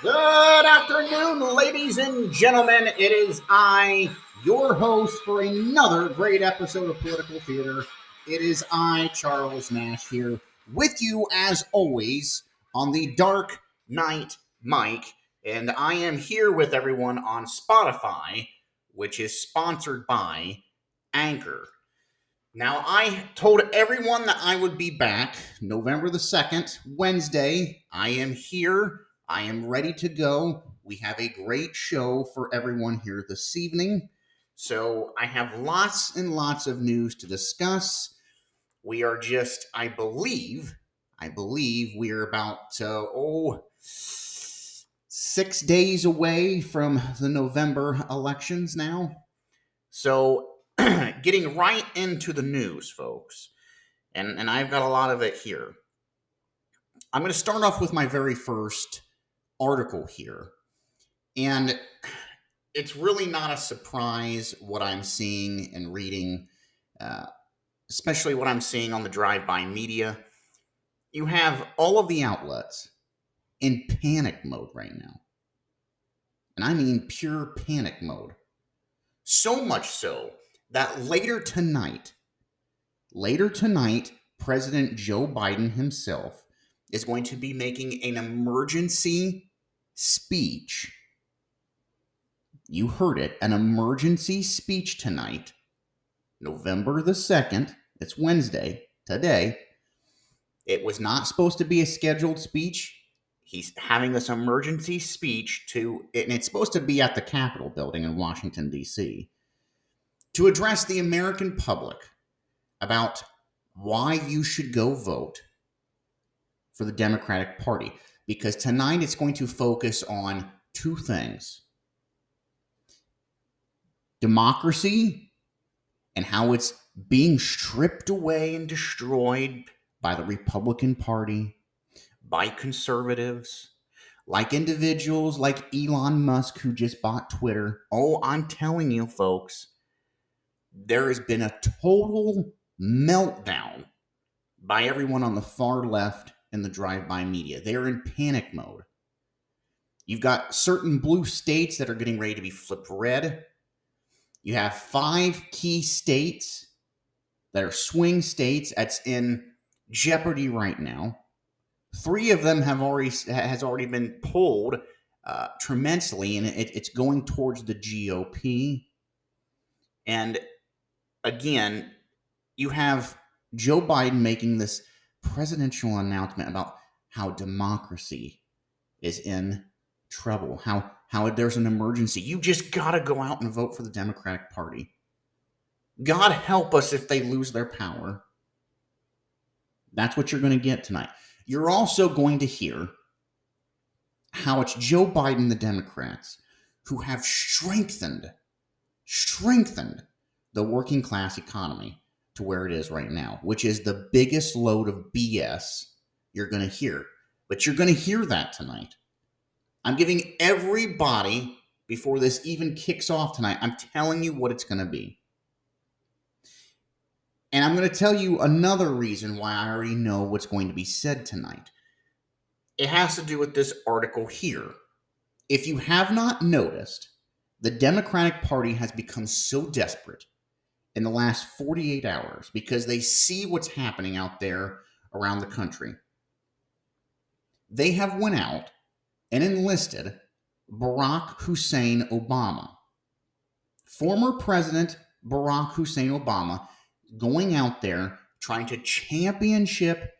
Good afternoon, ladies and gentlemen. It is I, your host, for another great episode of Political Theater. It is I, Charles Nash, here with you as always on the Dark Night mic. And I am here with everyone on Spotify, which is sponsored by Anchor. Now, I told everyone that I would be back November the 2nd, Wednesday. I am here. I am ready to go. We have a great show for everyone here this evening. So, I have lots and lots of news to discuss. We are just, I believe, I believe we are about, uh, oh, six days away from the November elections now. So, getting right into the news, folks, and, and I've got a lot of it here. I'm going to start off with my very first article here. And it's really not a surprise what I'm seeing and reading, uh, especially what I'm seeing on the drive by media. You have all of the outlets in panic mode right now. And I mean pure panic mode. So much so that later tonight, later tonight, President Joe Biden himself is going to be making an emergency speech. You heard it, an emergency speech tonight, November the 2nd. It's Wednesday, today. It was not supposed to be a scheduled speech. He's having this emergency speech to, and it's supposed to be at the Capitol building in Washington, D.C to address the American public about why you should go vote for the Democratic Party. Because tonight it's going to focus on two things democracy and how it's being stripped away and destroyed by the Republican Party, by conservatives, like individuals like Elon Musk, who just bought Twitter. Oh, I'm telling you, folks, there has been a total meltdown by everyone on the far left in the drive by media. They are in panic mode. You've got certain blue states that are getting ready to be flipped red. You have five key states that are swing states that's in jeopardy right now. Three of them have already has already been pulled uh, tremendously, and it, it's going towards the GOP. And again, you have Joe Biden making this presidential announcement about how democracy is in trouble, how how there's an emergency. You just got to go out and vote for the Democratic Party. God help us if they lose their power. That's what you're going to get tonight. You're also going to hear how it's Joe Biden, the Democrats, who have strengthened, strengthened the working class economy to where it is right now, which is the biggest load of BS you're going to hear. But you're going to hear that tonight. I'm giving everybody, before this even kicks off tonight, I'm telling you what it's going to be. And I'm going to tell you another reason why I already know what's going to be said tonight. It has to do with this article here. If you have not noticed, the Democratic Party has become so desperate in the last 48 hours because they see what's happening out there around the country. They have went out and enlisted Barack Hussein Obama. Former President Barack Hussein Obama going out there trying to championship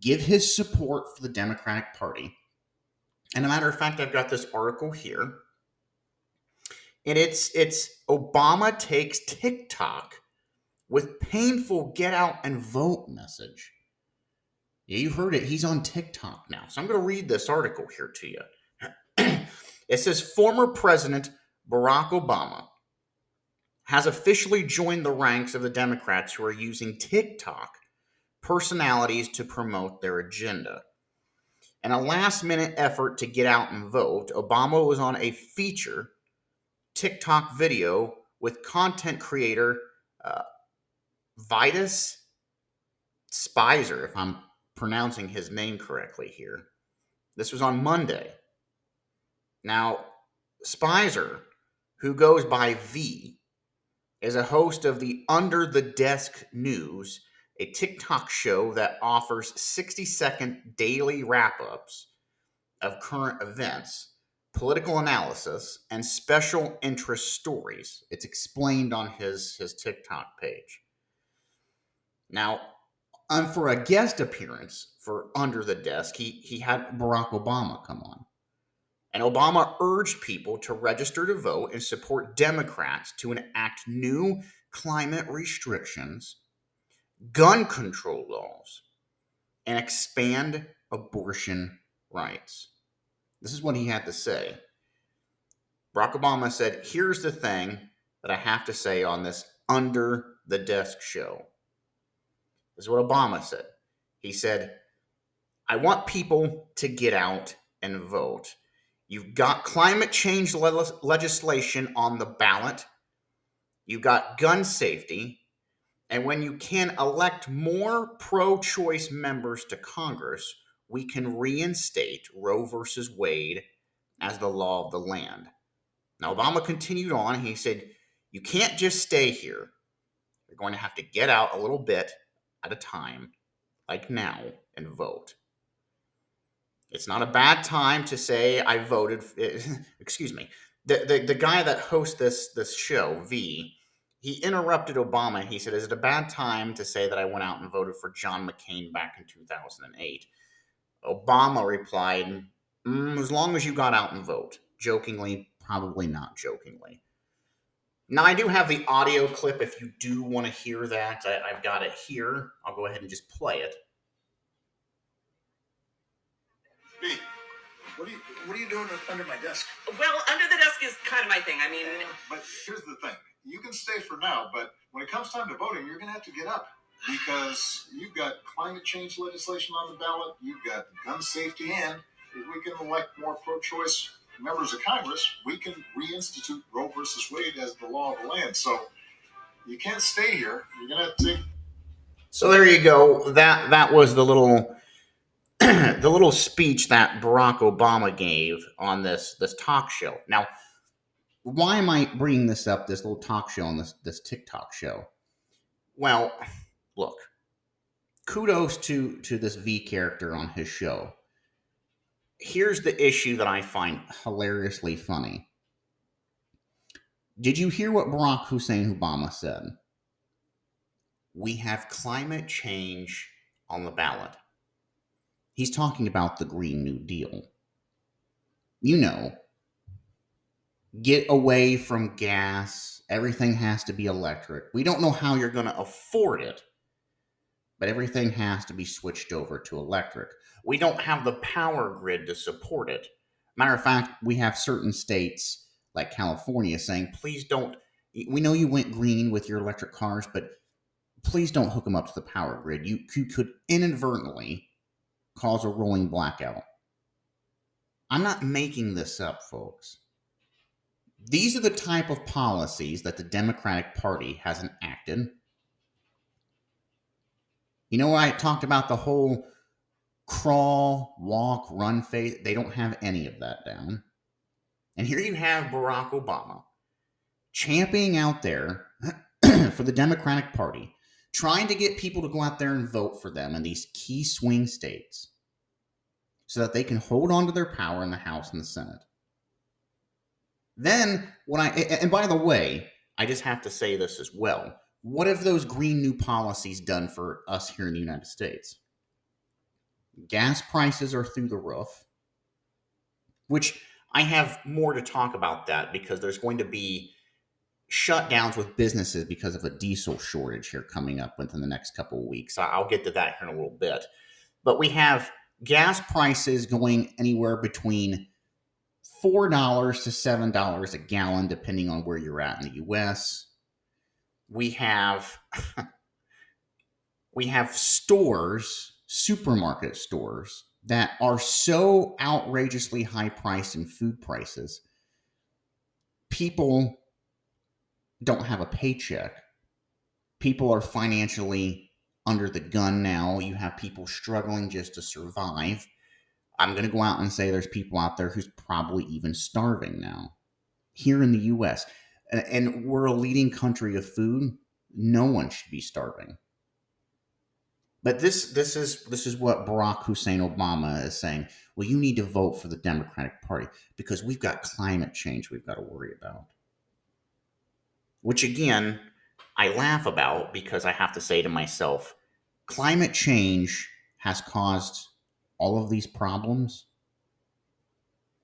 give his support for the Democratic Party. And a matter of fact, I've got this article here and it's it's Obama takes TikTok with painful get out and vote message. Yeah, you heard it. He's on TikTok now. So I'm going to read this article here to you. it says former President Barack Obama has officially joined the ranks of the Democrats who are using TikTok personalities to promote their agenda. In a last minute effort to get out and vote, Obama was on a feature TikTok video with content creator uh, Vitus Spizer, if I'm pronouncing his name correctly here. This was on Monday. Now, Spizer, who goes by V, is a host of the Under the Desk News, a TikTok show that offers 60 second daily wrap ups of current events, political analysis, and special interest stories. It's explained on his, his TikTok page. Now, um, for a guest appearance for Under the Desk, he, he had Barack Obama come on. And Obama urged people to register to vote and support Democrats to enact new climate restrictions, gun control laws, and expand abortion rights. This is what he had to say. Barack Obama said, Here's the thing that I have to say on this Under the Desk show. This is what Obama said. He said, I want people to get out and vote. You've got climate change le- legislation on the ballot. You've got gun safety. And when you can elect more pro choice members to Congress, we can reinstate Roe versus Wade as the law of the land. Now, Obama continued on. He said, You can't just stay here. You're going to have to get out a little bit at a time, like now, and vote. It's not a bad time to say I voted. excuse me. The, the the guy that hosts this this show, V, he interrupted Obama. He said, "Is it a bad time to say that I went out and voted for John McCain back in 2008?" Obama replied, mm, "As long as you got out and vote." Jokingly, probably not jokingly. Now, I do have the audio clip if you do want to hear that. I, have got it here. I'll go ahead and just play it. V, what are you what are you doing under my desk? Well, under the desk is kind of my thing. I mean, but here's the thing: you can stay for now, but when it comes time to voting, you're going to have to get up because you've got climate change legislation on the ballot, you've got gun safety, and if we can elect more pro-choice members of Congress, we can reinstitute Roe versus Wade as the law of the land. So you can't stay here. You're going to take. So there you go. That that was the little the little speech that Barack Obama gave on this this talk show. Now, why am I bringing this up? This little talk show on this this TikTok show. Well, look, kudos to to this V character on his show here's the issue that I find hilariously funny. Did you hear what Barack Hussein Obama said? We have climate change on the ballot. He's talking about the Green New Deal. You know, get away from gas. Everything has to be electric. We don't know how you're going to afford it, but everything has to be switched over to electric we don't have the power grid to support it. Matter of fact, we have certain states like California saying, please don't. We know you went green with your electric cars, but please don't hook them up to the power grid. You, you could inadvertently cause a rolling blackout. I'm not making this up, folks. These are the type of policies that the Democratic Party has enacted. You know, I talked about the whole crawl, walk, run phase. They don't have any of that down. And here you have Barack Obama championing out there for the Democratic Party, trying to get people to go out there and vote for them in these key swing states so that they can hold on to their power in the House and the Senate. Then, when I, and by the way, I just have to say this as well. What have those green new policies done for us here in the United States? Gas prices are through the roof, which I have more to talk about that because there's going to be shutdowns with businesses because of a diesel shortage here coming up within the next couple of weeks. I'll get to that here in a little bit. But we have gas prices going anywhere between $4 to $7 a gallon, depending on where you're at in the US. We have we have stores supermarket stores that are so outrageously high priced in food prices, people don't have a paycheck. People are financially under the gun now. You have people struggling just to survive. I'm going to go out and say there's people out there who's probably even starving now here in the US. And we're a leading country of food. No one should be starving. But this this is this is what Barack Hussein Obama is saying. Well, you need to vote for the Democratic Party because we've got climate change we've got to worry about. Which again, I laugh about because I have to say to myself, climate change has caused all of these problems?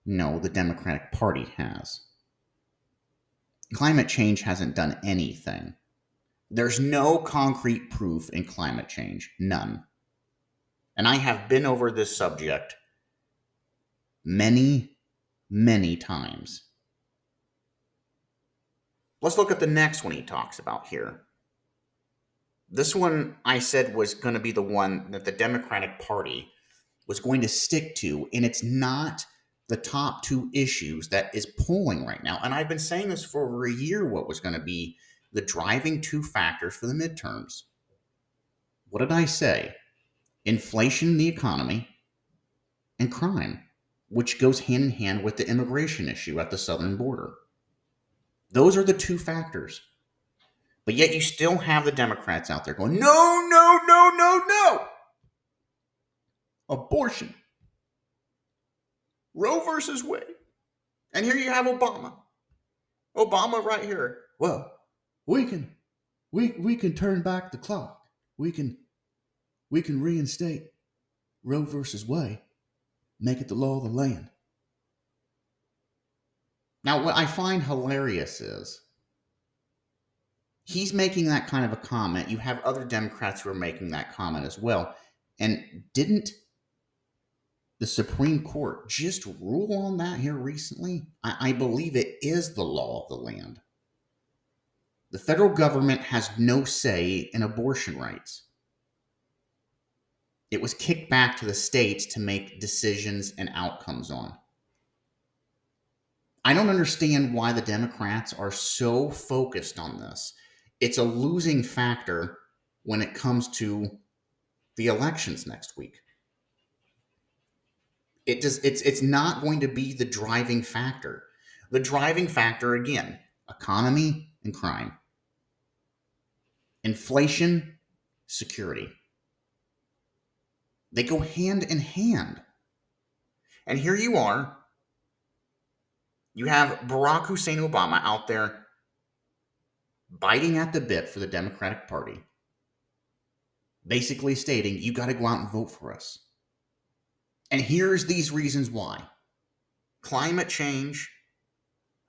No, the Democratic Party has. Climate change hasn't done anything. There's no concrete proof in climate change, none. And I have been over this subject many, many times. Let's look at the next one he talks about here. This one I said was going to be the one that the Democratic Party was going to stick to, and it's not the top two issues that is polling right now. And I've been saying this for over a year what was going to be the driving two factors for the midterms. What did I say? Inflation in the economy and crime, which goes hand in hand with the immigration issue at the southern border. Those are the two factors. But yet you still have the Democrats out there going, no, no, no, no, no. Abortion. Roe versus Wade. And here you have Obama. Obama right here. Well, we can we we can turn back the clock. We can we can reinstate Roe versus Wade, make it the law of the land. Now, what I find hilarious is he's making that kind of a comment. You have other Democrats who are making that comment as well. And didn't the Supreme Court just rule on that here recently? I, I believe it is the law of the land. The federal government has no say in abortion rights. It was kicked back to the states to make decisions and outcomes on. I don't understand why the Democrats are so focused on this. It's a losing factor when it comes to the elections next week. It does it's it's not going to be the driving factor. The driving factor again, economy and crime. Inflation, security. They go hand in hand. And here you are you have Barack Hussein Obama out there biting at the bit for the Democratic Party, basically stating, you got to go out and vote for us. And here's these reasons why climate change,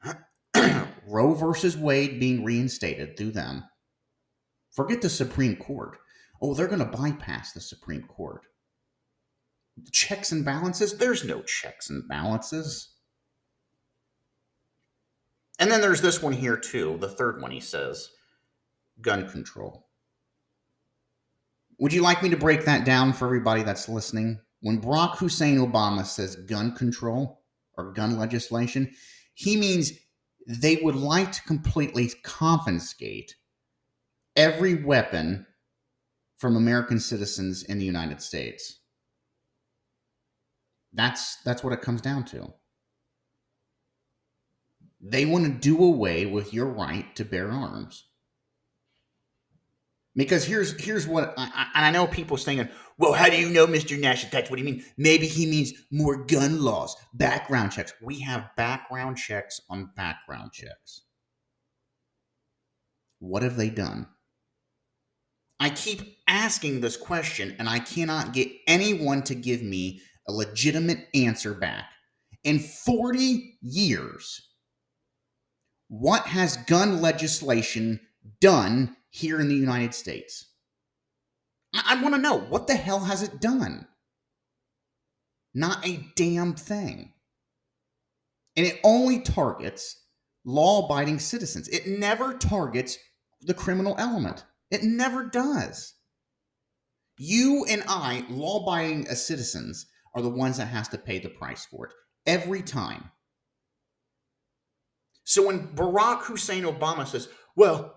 Roe versus Wade being reinstated through them. Forget the Supreme Court. Oh, they're going to bypass the Supreme Court. Checks and balances? There's no checks and balances. And then there's this one here too, the third one he says gun control. Would you like me to break that down for everybody that's listening? When Barack Hussein Obama says gun control or gun legislation, he means they would like to completely confiscate every weapon from American citizens in the United States. That's that's what it comes down to. They want to do away with your right to bear arms. Because here's here's what I, I, I know people saying, well, how do you know, Mr. Nash, that's what he means? Maybe he means more gun laws, background checks. We have background checks on background checks. What have they done? I keep asking this question and I cannot get anyone to give me a legitimate answer back. In 40 years, what has gun legislation done here in the United States? I, I want to know what the hell has it done? Not a damn thing. And it only targets law abiding citizens. It never targets the criminal element. It never does. You and I, law abiding uh, citizens, are the ones that has to pay the price for it every time. So when Barack Hussein Obama says, "Well,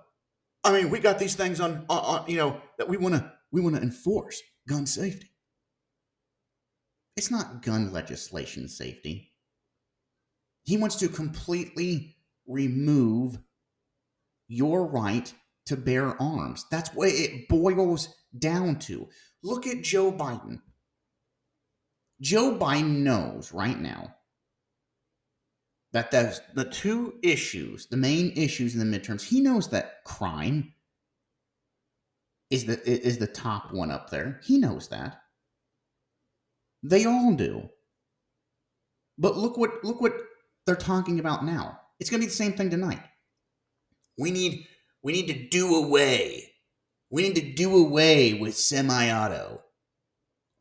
I mean, we got these things on, on you know, that we want to we want to enforce gun safety," It's not gun legislation safety. He wants to completely remove your right to bear arms. That's what it boils down to. Look at Joe Biden. Joe Biden knows right now that the, the two issues, the main issues in the midterms, he knows that crime is the is the top one up there. He knows that. They all do. But look what look what they're talking about now. It's going to be the same thing tonight. We need we need to do away. We need to do away with semi-auto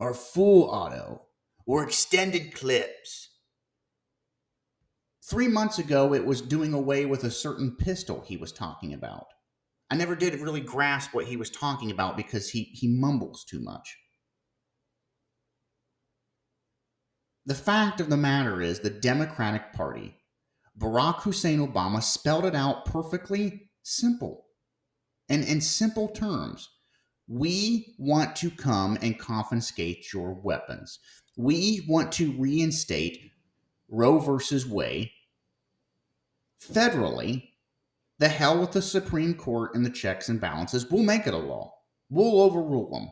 or full auto or extended clips. 3 months ago it was doing away with a certain pistol he was talking about. I never did really grasp what he was talking about because he he mumbles too much. The fact of the matter is, the Democratic Party, Barack Hussein Obama spelled it out perfectly simple and in simple terms. We want to come and confiscate your weapons. We want to reinstate Roe versus Wade federally. The hell with the Supreme Court and the checks and balances. We'll make it a law. We'll overrule them.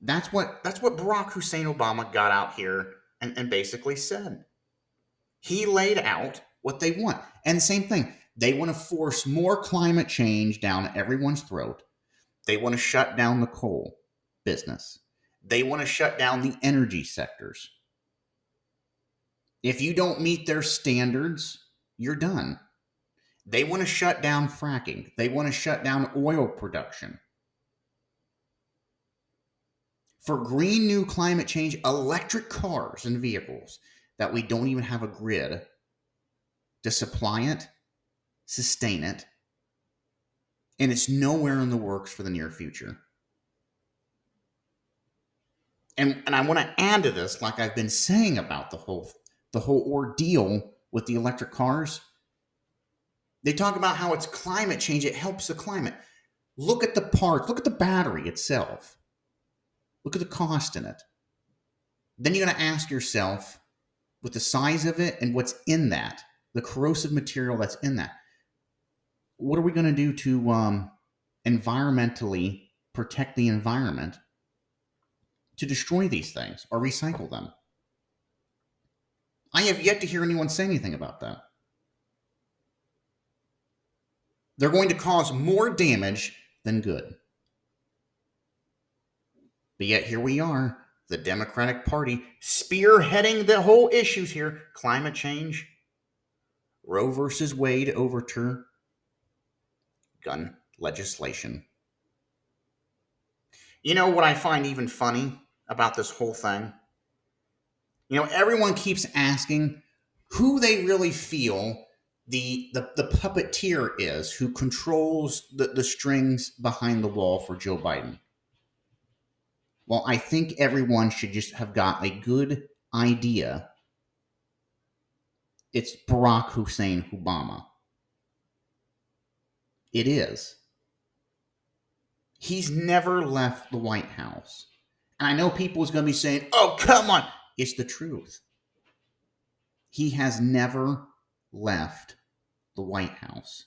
That's what that's what Barack Hussein Obama got out here and, and basically said. He laid out what they want. And same thing, they want to force more climate change down everyone's throat. They want to shut down the coal business. They want to shut down the energy sectors. If you don't meet their standards, you're done. They want to shut down fracking. They want to shut down oil production for green new climate change electric cars and vehicles that we don't even have a grid to supply it, sustain it, and it's nowhere in the works for the near future. And, and I want to add to this, like I've been saying about the whole the whole ordeal with the electric cars. They talk about how it's climate change, it helps the climate. Look at the parts, look at the battery itself. Look at the cost in it. Then you're going to ask yourself, with the size of it and what's in that, the corrosive material that's in that, what are we going to do to um, environmentally protect the environment to destroy these things or recycle them? I have yet to hear anyone say anything about that. They're going to cause more damage than good. But yet here we are, the Democratic Party spearheading the whole issues here climate change, Roe versus Wade overturn, gun legislation. You know what I find even funny about this whole thing? You know, everyone keeps asking who they really feel the, the, the puppeteer is who controls the, the strings behind the wall for Joe Biden. Well, I think everyone should just have got a good idea. It's Barack Hussein Obama. It is. He's never left the White House. And I know people is going to be saying, oh, come on. It's the truth. He has never left the White House.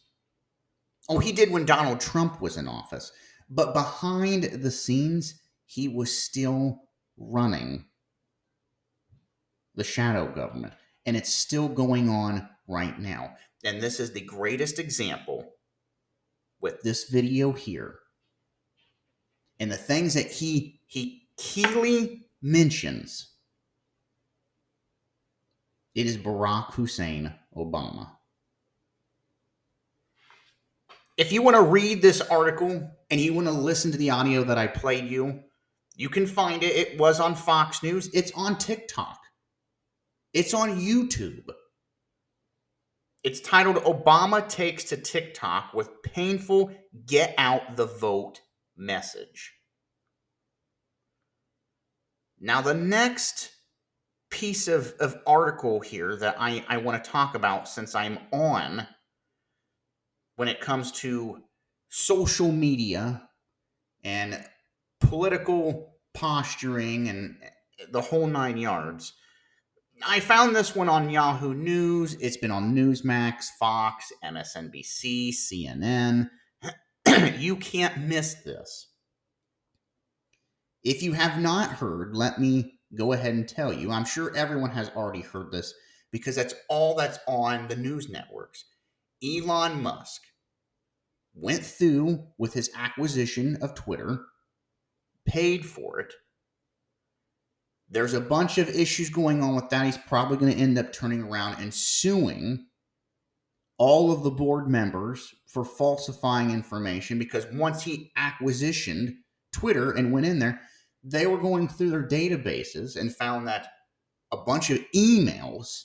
Oh, he did when Donald Trump was in office. But behind the scenes, he was still running the shadow government. And it's still going on right now. And this is the greatest example with this video here. And the things that he he keenly mentions. It is Barack Hussein Obama. If you want to read this article and you want to listen to the audio that I played you, you can find it. It was on Fox News. It's on TikTok. It's on YouTube. It's titled Obama Takes to TikTok with Painful Get Out the Vote Message. Now, the next piece of, of article here that I, I want to talk about since I'm on when it comes to social media and political posturing and eh, the whole nine yards. I found this one on Yahoo News. It's been on Newsmax, Fox, MSNBC, CNN. you can't miss this. If you have not heard, let me go ahead and tell you. I'm sure everyone has already heard this because that's all that's on the news networks. Elon Musk went through with his acquisition of Twitter, paid for it. There's a bunch of issues going on with that. He's probably going to end up turning around and suing all of the board members for falsifying information because once he acquisitioned Twitter and went in there, they were going through their databases and found that a bunch of emails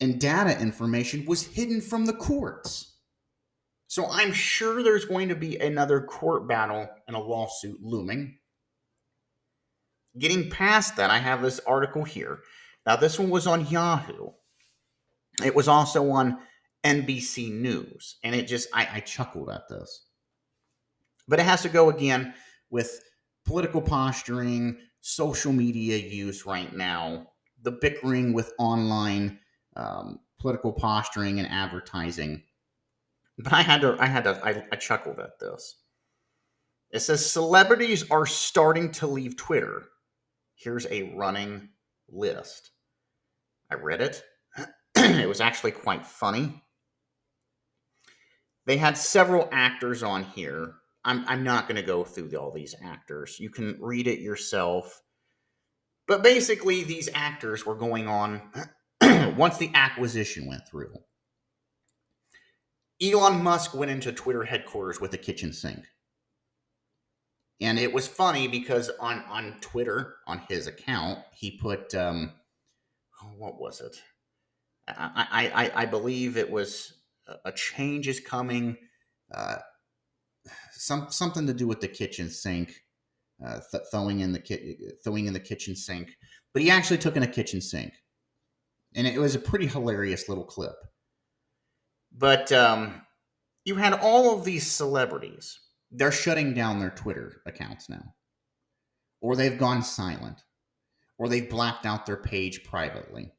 and data information was hidden from the courts. So I'm sure there's going to be another court battle and a lawsuit looming. Getting past that, I have this article here. Now, this one was on Yahoo. It was also on NBC News, and it just, I, I chuckled at this. But it has to go again with political posturing, social media use right now, the bickering with online um, political posturing and advertising. But I had to, I had to, I, I chuckled at this. It says celebrities are starting to leave Twitter. Here's a running list. I read it. it was actually quite funny. They had several actors on here. I'm, I'm not going to go through all these actors. You can read it yourself. But basically, these actors were going on once the acquisition went through. Elon Musk went into Twitter headquarters with a kitchen sink. And it was funny because on, on Twitter, on his account, he put, um, oh, what was it? I, I, I believe it was a change is coming. Uh, some something to do with the kitchen sink, uh, th- throwing in the ki- throwing in the kitchen sink. But he actually took in a kitchen sink, and it was a pretty hilarious little clip. But um, you had all of these celebrities. They're shutting down their Twitter accounts now, or they've gone silent, or they've blacked out their page privately,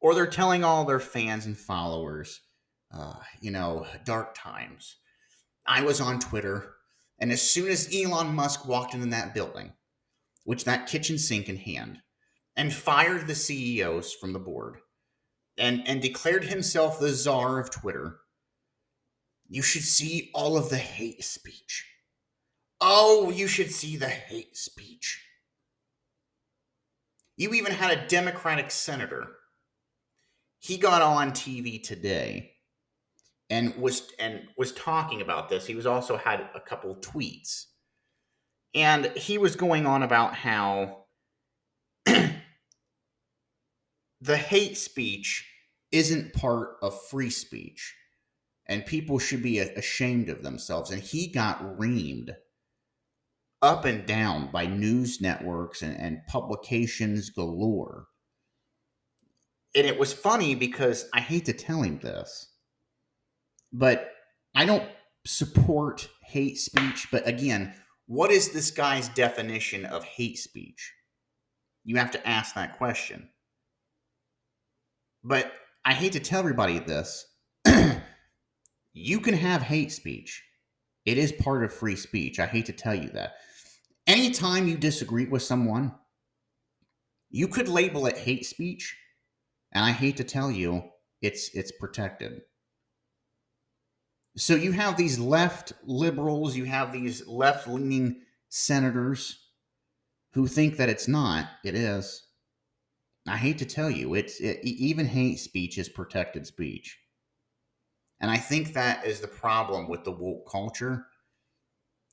or they're telling all their fans and followers uh, you know, dark times. I was on Twitter, and as soon as Elon Musk walked into that building, which that kitchen sink in hand, and fired the CEOs from the board, and and declared himself the czar of Twitter, you should see all of the hate speech. Oh, you should see the hate speech. You even had a Democratic senator. He got on TV today and was and was talking about this. He was also had a couple tweets, and he was going on about how the hate speech isn't part of free speech, and people should be ashamed of themselves. And he got reamed up and down by news networks and, and publications galore. And it was funny because I hate to tell him this but I don't support hate speech. But again, what is this guy's definition of hate speech? You have to ask that question. But I hate to tell everybody this. you can have hate speech. It is part of free speech. I hate to tell you that. Anytime you disagree with someone, you could label it hate speech, and I hate to tell you, it's it's protected. So you have these left liberals, you have these left leaning senators who think that it's not. It is. I hate to tell you, it's it, even hate speech is protected speech. And I think that is the problem with the woke culture.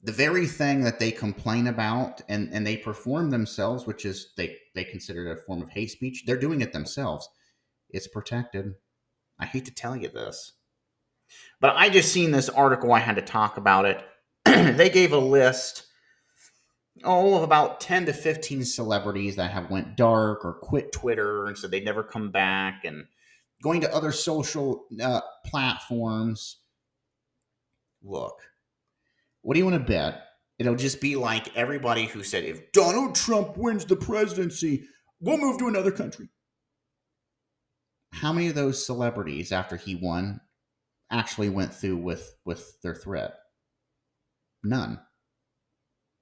The very thing that they complain about and, and they perform themselves, which is they, they consider it a form of hate speech, they're doing it themselves. It's protected. I hate to tell you this. But I just seen this article. I had to talk about it. they gave a list, oh, of about ten to fifteen celebrities that have went dark or quit Twitter and said they'd never come back, and going to other social uh, platforms. Look, what do you want to bet It'll just be like everybody who said, if Donald Trump wins the presidency, we'll move to another country. How many of those celebrities, after he won, actually went through with, with their threat? None.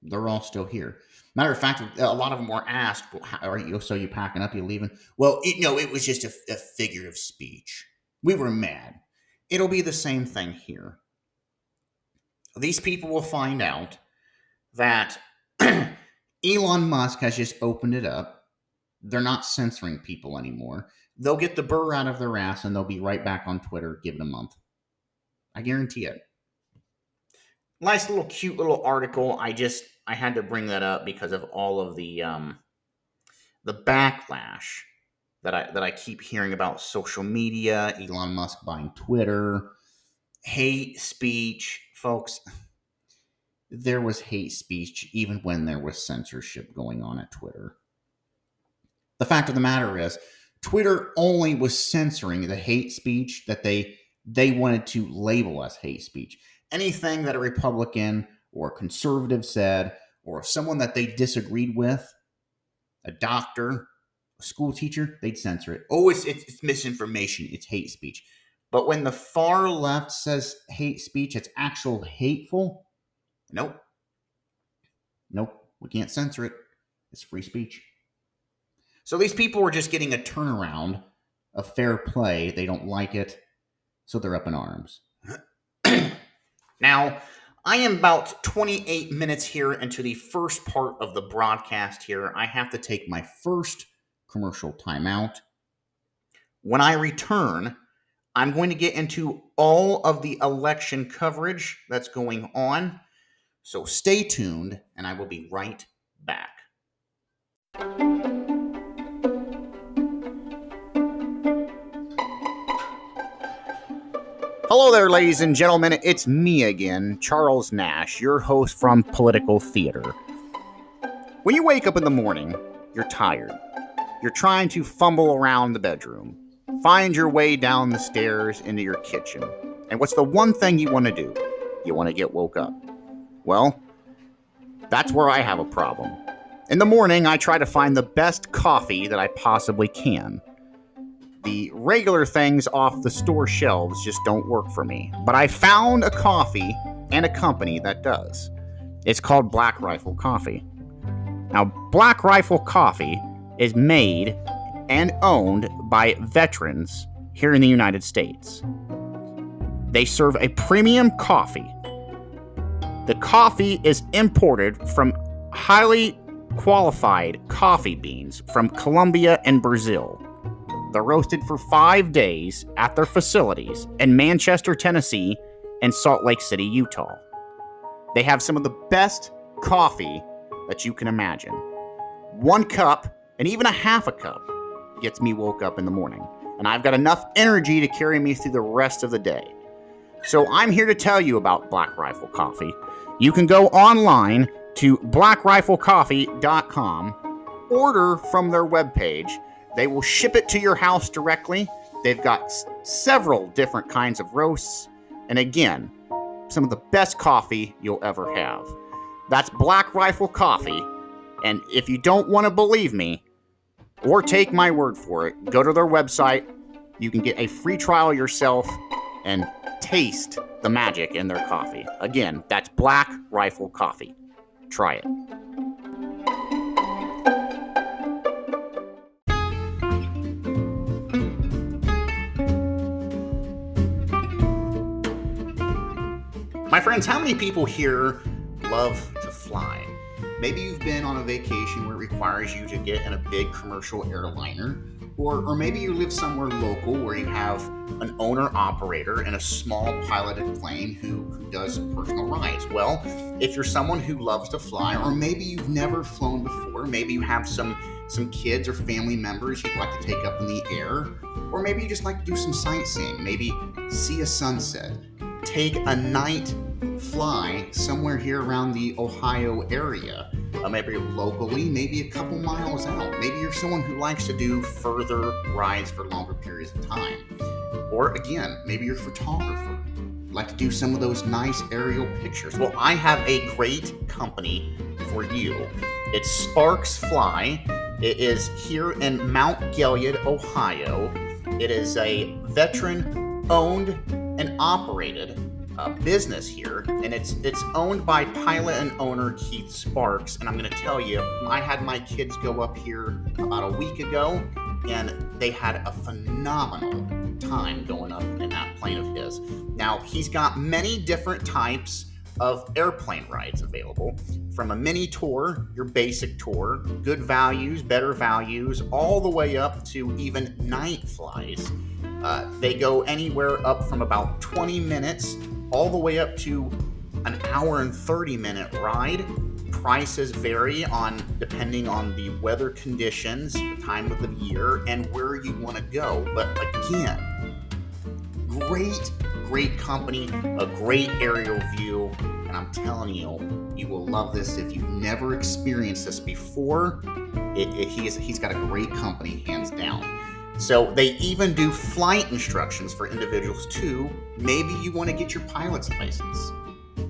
They're all still here. Matter of fact, a lot of them were asked, well, how, "Are you so you packing up? You leaving?" Well, it, no, it was just a, a figure of speech. We were mad. It'll be the same thing here. These people will find out that Elon Musk has just opened it up. They're not censoring people anymore. They'll get the burr out of their ass and they'll be right back on Twitter. Give it a month. I guarantee it. Nice little cute little article. I just I had to bring that up because of all of the um the backlash that I that I keep hearing about social media, Elon Musk buying Twitter, hate speech, folks. There was hate speech even when there was censorship going on at Twitter. The fact of the matter is, Twitter only was censoring the hate speech that they they wanted to label as hate speech. Anything that a Republican or a conservative said, or someone that they disagreed with, a doctor, a school teacher, they'd censor it. Oh, it's, it's, it's misinformation, it's hate speech. But when the far left says hate speech, it's actual hateful. Nope. Nope. We can't censor it. It's free speech. So these people are just getting a turnaround of fair play. They don't like it. So they're up in arms. now, I am about 28 minutes here into the first part of the broadcast here. I have to take my first commercial timeout. When I return, I'm going to get into all of the election coverage that's going on. So stay tuned, and I will be right back. Hello there, ladies and gentlemen. It's me again, Charles Nash, your host from Political Theater. When you wake up in the morning, you're tired. You're trying to fumble around the bedroom, find your way down the stairs into your kitchen. And what's the one thing you want to do? You want to get woke up. Well, that's where I have a problem. In the morning, I try to find the best coffee that I possibly can the regular things off the store shelves just don't work for me. But I found a coffee and a company that does. It's called Black Rifle Coffee. Now, Black Rifle Coffee is made and owned by veterans here in the United States. They serve a premium coffee. The coffee is imported from highly qualified coffee beans from Colombia and Brazil. They're roasted for five days at their facilities in Manchester, Tennessee, and Salt Lake City, Utah. They have some of the best coffee that you can imagine. One cup, and even a half a cup, gets me woke up in the morning. And I've got enough energy to carry me through the rest of the day. So I'm here to tell you about Black Rifle Coffee. You can go online to blackriflecoffee.com, order from their webpage, they will ship it to your house directly. They've got s- several different kinds of roasts. And again, some of the best coffee you'll ever have. That's Black Rifle Coffee. And if you don't want to believe me, or take my word for it, go to their website. You can get a free trial yourself and taste the magic in their coffee. Again, that's Black Rifle Coffee. Try it. My friends, how many people here love to fly? Maybe you've been on a vacation where it requires you to get in a big commercial airliner, or, or maybe you live somewhere local where you have an owner operator in a small piloted plane who, who does personal rides. Well, if you're someone who loves to fly, or maybe you've never flown before, maybe you have some some kids or family members you'd like to take up in the air, or maybe you just like to do some sightseeing, maybe see a sunset, take a night fly somewhere here around the Ohio area. Uh, maybe locally, maybe a couple miles out. Maybe you're someone who likes to do further rides for longer periods of time. Or again, maybe you're a photographer. like to do some of those nice aerial pictures. Well, I have a great company for you. It's Sparks Fly. It is here in Mount Gilead, Ohio. It is a veteran owned and operated uh, business here, and it's it's owned by pilot and owner Keith Sparks. And I'm going to tell you, I had my kids go up here about a week ago, and they had a phenomenal time going up in that plane of his. Now, he's got many different types of airplane rides available from a mini tour, your basic tour, good values, better values, all the way up to even night flies. Uh, they go anywhere up from about 20 minutes all the way up to an hour and 30 minute ride. Prices vary on depending on the weather conditions, the time of the year, and where you want to go. But again, great, great company, a great aerial view, and I'm telling you, you will love this if you've never experienced this before. It, it, he's, he's got a great company, hands down. So they even do flight instructions for individuals too. Maybe you want to get your pilot's license.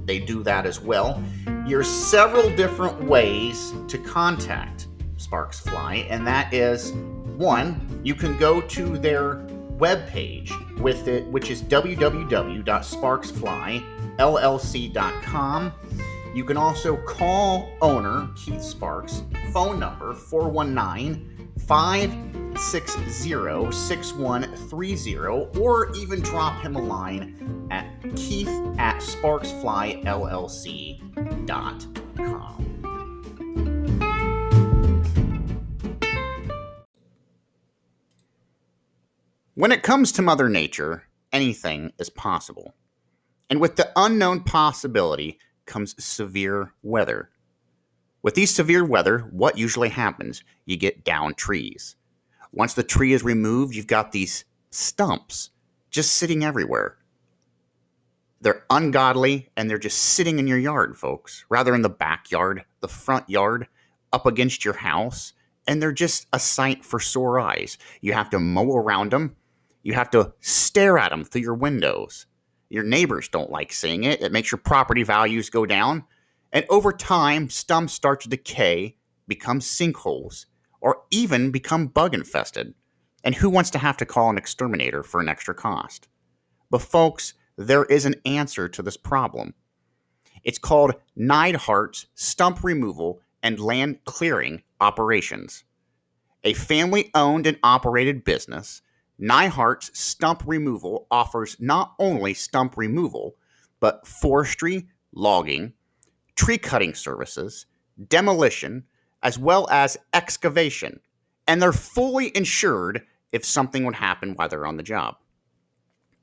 They do that as well. There's several different ways to contact Sparks Fly, and that is one, you can go to their webpage with it, which is www.sparksflyllc.com. You can also call owner Keith Sparks, phone number 419 560 6130, or even drop him a line at keith at sparksflyllc.com. When it comes to Mother Nature, anything is possible. And with the unknown possibility comes severe weather. With these severe weather, what usually happens? You get down trees. Once the tree is removed, you've got these stumps just sitting everywhere. They're ungodly and they're just sitting in your yard, folks, rather in the backyard, the front yard, up against your house, and they're just a sight for sore eyes. You have to mow around them, you have to stare at them through your windows. Your neighbors don't like seeing it, it makes your property values go down. And over time, stumps start to decay, become sinkholes, or even become bug infested. And who wants to have to call an exterminator for an extra cost? But, folks, there is an answer to this problem. It's called Neidhart's Stump Removal and Land Clearing Operations. A family owned and operated business, Neidhart's Stump Removal offers not only stump removal, but forestry, logging, tree cutting services, demolition, as well as excavation, and they're fully insured if something would happen while they're on the job.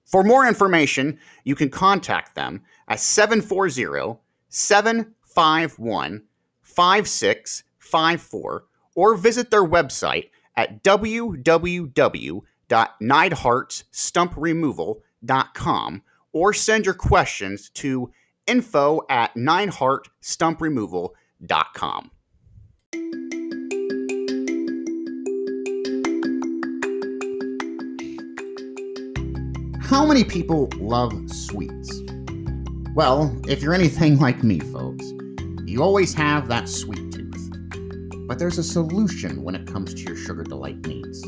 For more information, you can contact them at 740 751 5654 or visit their website at www.neidhartstumpremoval.com or send your questions to info at neidhartstumpremoval.com. How many people love sweets? Well, if you're anything like me, folks, you always have that sweet tooth. But there's a solution when it comes to your sugar delight needs.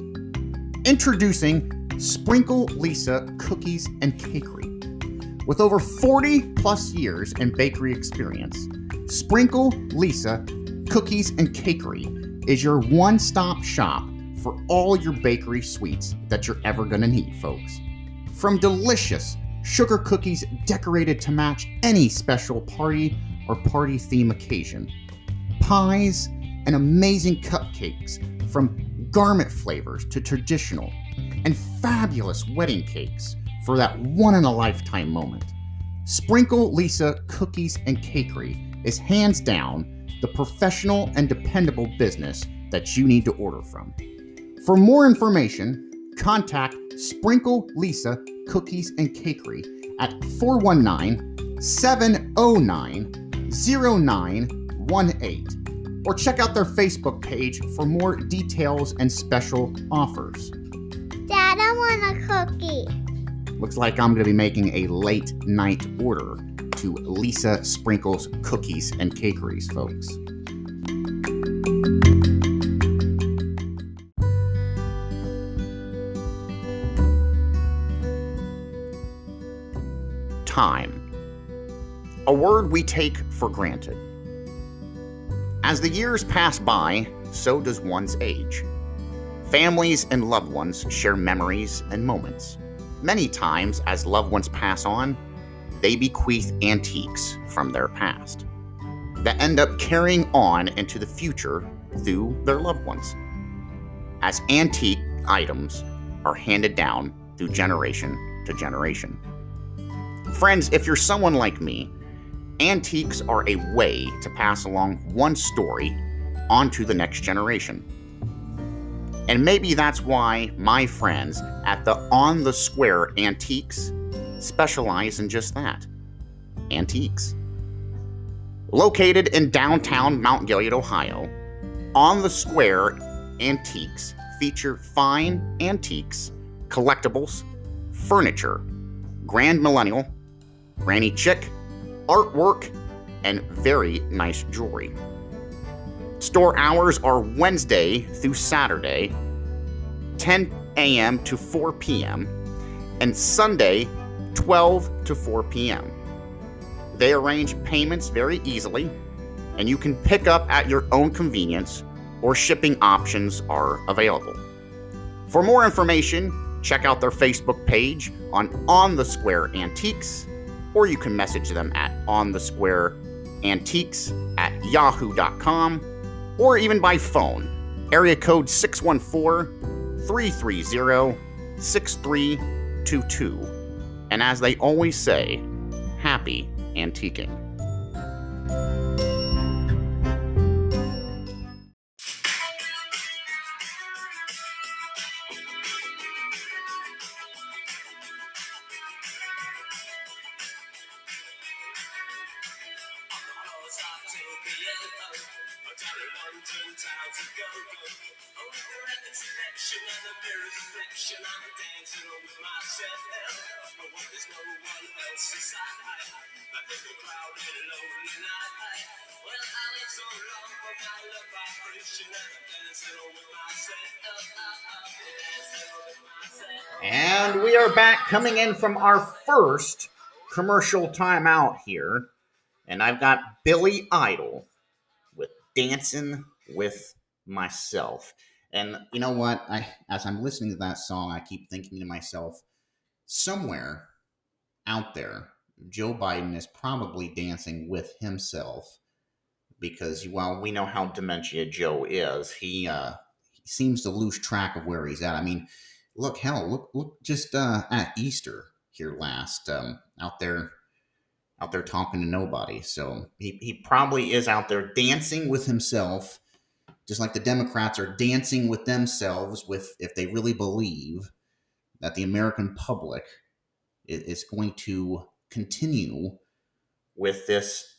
Introducing Sprinkle Lisa Cookies and Cakery. With over 40 plus years in bakery experience, Sprinkle Lisa Cookies and Cakery is your one stop shop for all your bakery sweets that you're ever going to need, folks. From delicious sugar cookies decorated to match any special party or party theme occasion, pies, and amazing cupcakes from garment flavors to traditional, and fabulous wedding cakes for that one in a lifetime moment. Sprinkle Lisa Cookies and Cakery is hands down the professional and dependable business that you need to order from. For more information, contact Sprinkle Lisa Cookies and Cakery at 419 709 0918 or check out their Facebook page for more details and special offers. Dad, I want a cookie. Looks like I'm going to be making a late night order to Lisa Sprinkles Cookies and Cakeries, folks. Time. A word we take for granted. As the years pass by, so does one's age. Families and loved ones share memories and moments. Many times, as loved ones pass on, they bequeath antiques from their past that end up carrying on into the future through their loved ones. As antique items are handed down through generation to generation. Friends, if you're someone like me, antiques are a way to pass along one story onto the next generation. And maybe that's why my friends at the On the Square Antiques specialize in just that antiques. Located in downtown Mount Gilead, Ohio, On the Square Antiques feature fine antiques, collectibles, furniture, grand millennial, granny chic, artwork, and very nice jewelry. Store hours are Wednesday through Saturday, 10 a.m. to 4 p.m., and Sunday, 12 to 4 p.m. They arrange payments very easily, and you can pick up at your own convenience, or shipping options are available. For more information, check out their Facebook page on On the Square Antiques, or you can message them at On the Square Antiques at yahoo.com, or even by phone, area code 614 330 6322. And as they always say, happy antiquing. Coming in from our first commercial timeout here. And I've got Billy Idol with Dancing with Myself. And you know what? I as I'm listening to that song, I keep thinking to myself, somewhere out there, Joe Biden is probably dancing with himself because while we know how dementia Joe is, he uh, he seems to lose track of where he's at. I mean, look, hell, look, look, just uh, at Easter here last, um, out there, out there talking to nobody. So he he probably is out there dancing with himself, just like the Democrats are dancing with themselves. With if they really believe that the American public is going to continue with this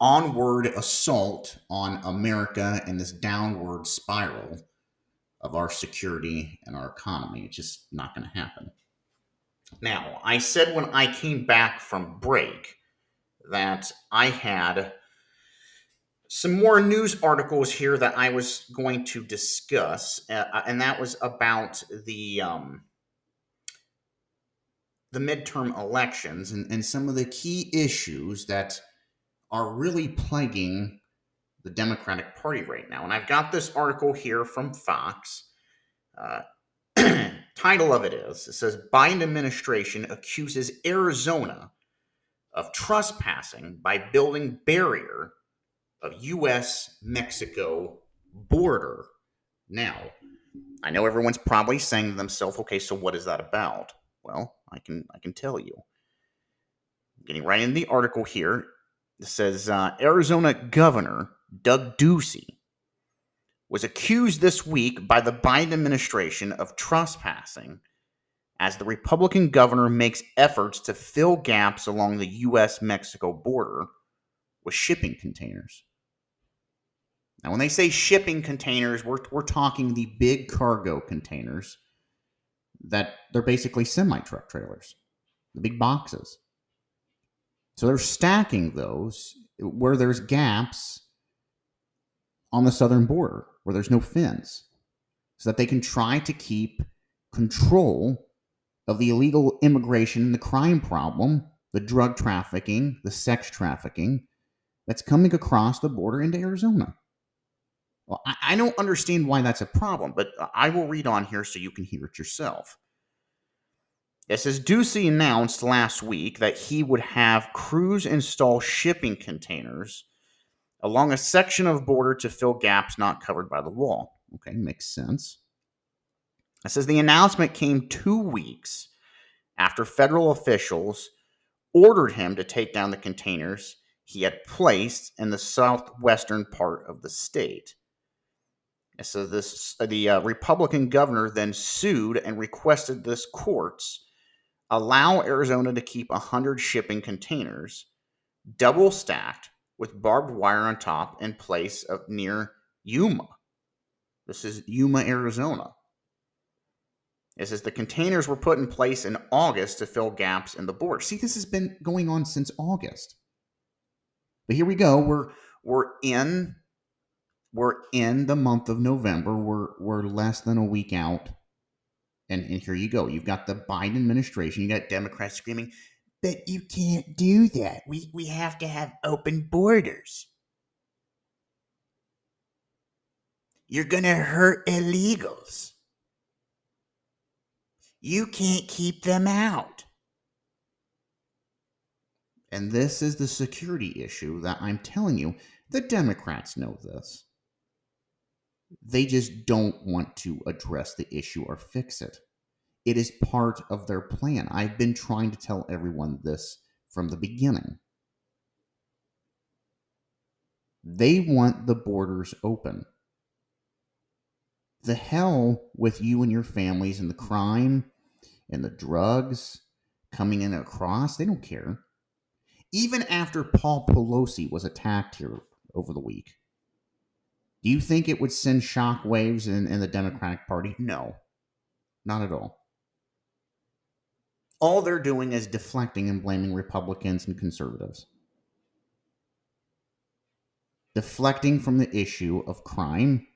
onward assault on America and this downward spiral of our security and our economy. It's just not going to happen. Now, I said when I came back from break that I had some more news articles here that I was going to discuss, uh, and that was about the um, the midterm elections and, and some of the key issues that are really plaguing the Democratic Party right now. And I've got this article here from Fox. Uh, title of it is it says Biden administration accuses Arizona of trespassing by building barrier of U.S. Mexico border. Now, I know everyone's probably saying to themselves, okay, so what is that about? Well, I can I can tell you. Getting right in the article here, it says uh, Arizona Governor Doug Ducey was accused this week by the Biden administration of trespassing as the Republican governor makes efforts to fill gaps along the U.S. Mexico border with shipping containers. Now, when they say shipping containers, we're, we're talking the big cargo containers that they're basically semi truck trailers, the big boxes. So they're stacking those where there's gaps on the southern border, where there's no fence, so that they can try to keep control of the illegal immigration, and the crime problem, the drug trafficking, the sex trafficking that's coming across the border into Arizona. Well, I, I don't understand why that's a problem, but I will read on here so you can hear it yourself. It says Ducey announced last week that he would have crews install shipping containers along a section of border to fill gaps not covered by the wall. Okay, makes sense. It says the announcement came two weeks after federal officials ordered him to take down the containers he had placed in the southwestern part of the state. So this the uh, Republican governor then sued and requested this courts allow Arizona to keep 100 shipping containers double stacked with barbed wire on top in place of near Yuma. This is Yuma, Arizona. It says the containers were put in place in August to fill gaps in the border. See, this has been going on since August. But here we go. We're we're in we're in the month of November. We're we're less than a week out and, and here you go. You've got the Biden administration, you got Democrats screaming, but you can't do that. We, we have to have open borders. You're going to hurt illegals. You can't keep them out. And this is the security issue that I'm telling you. The Democrats know this. They just don't want to address the issue or fix it. It is part of their plan. I've been trying to tell everyone this from the beginning. They want the borders open. The hell with you and your families and the crime and the drugs coming in across. They don't care. Even after Paul Pelosi was attacked here over the week, do you think it would send shockwaves in, in the Democratic Party? No, not at all. All they're doing is deflecting and blaming Republicans and conservatives. Deflecting from the issue of crime,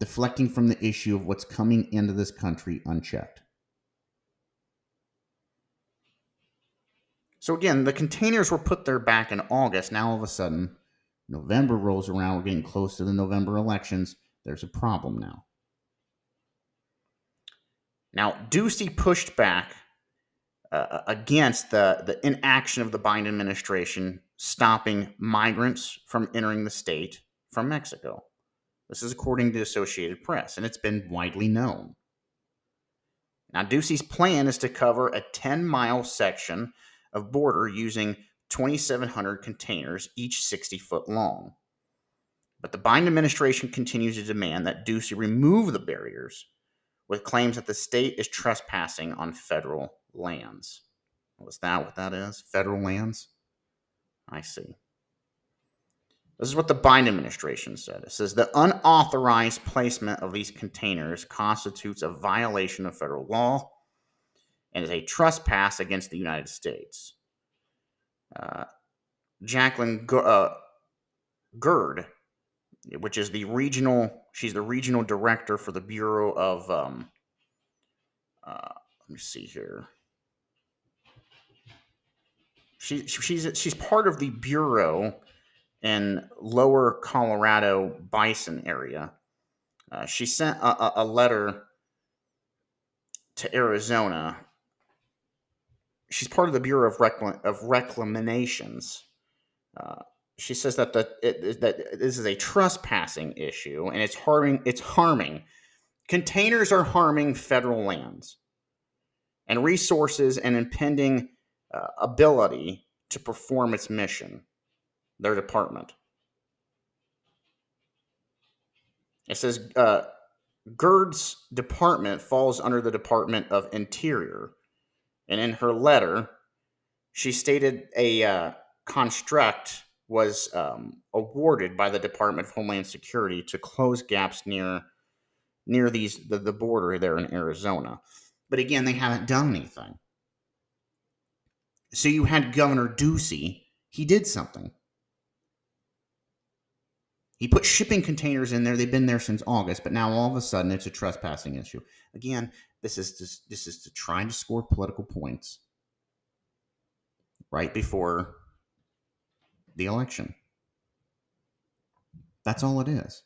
deflecting from the issue of what's coming into this country unchecked. So, again, the containers were put there back in August. Now, all of a sudden, November rolls around, we're getting close to the November elections. There's a problem now. Now, Ducey pushed back uh, against the, the inaction of the Biden administration stopping migrants from entering the state from Mexico. This is according to Associated Press, and it's been widely known. Now, Ducey's plan is to cover a 10 mile section of border using 2,700 containers, each 60 foot long. But the Biden administration continues to demand that Ducey remove the barriers with claims that the state is trespassing on federal lands. Was that what that is? Federal lands? I see. This is what the Biden administration said. It says the unauthorized placement of these containers constitutes a violation of federal law and is a trespass against the United States. Uh, Jacqueline G- uh, Gerd, which is the regional, she's the regional director for the Bureau of, um, uh, let me see here. She, she's she's part of the bureau in Lower Colorado Basin area. Uh, she sent a, a, letter to Arizona she's part of the Bureau of, Reclam- of Reclamations. Uh, she says that the it, that this is a trespassing issue and it's harming it's harming containers are harming federal lands and resources and impending uh, ability to perform its mission their department. It says uh, Gerd's department falls under the Department of Interior and in her letter, she stated a uh, construct was um, awarded by the Department of Homeland Security to close gaps near near these the, the border there in Arizona. But again, they haven't done anything. So you had Governor Ducey, he did something. He put shipping containers in there. They've been there since August, but now all of a sudden it's a trespassing issue. Again, this is just, this is to trying to score political points right before the election. That's all it is.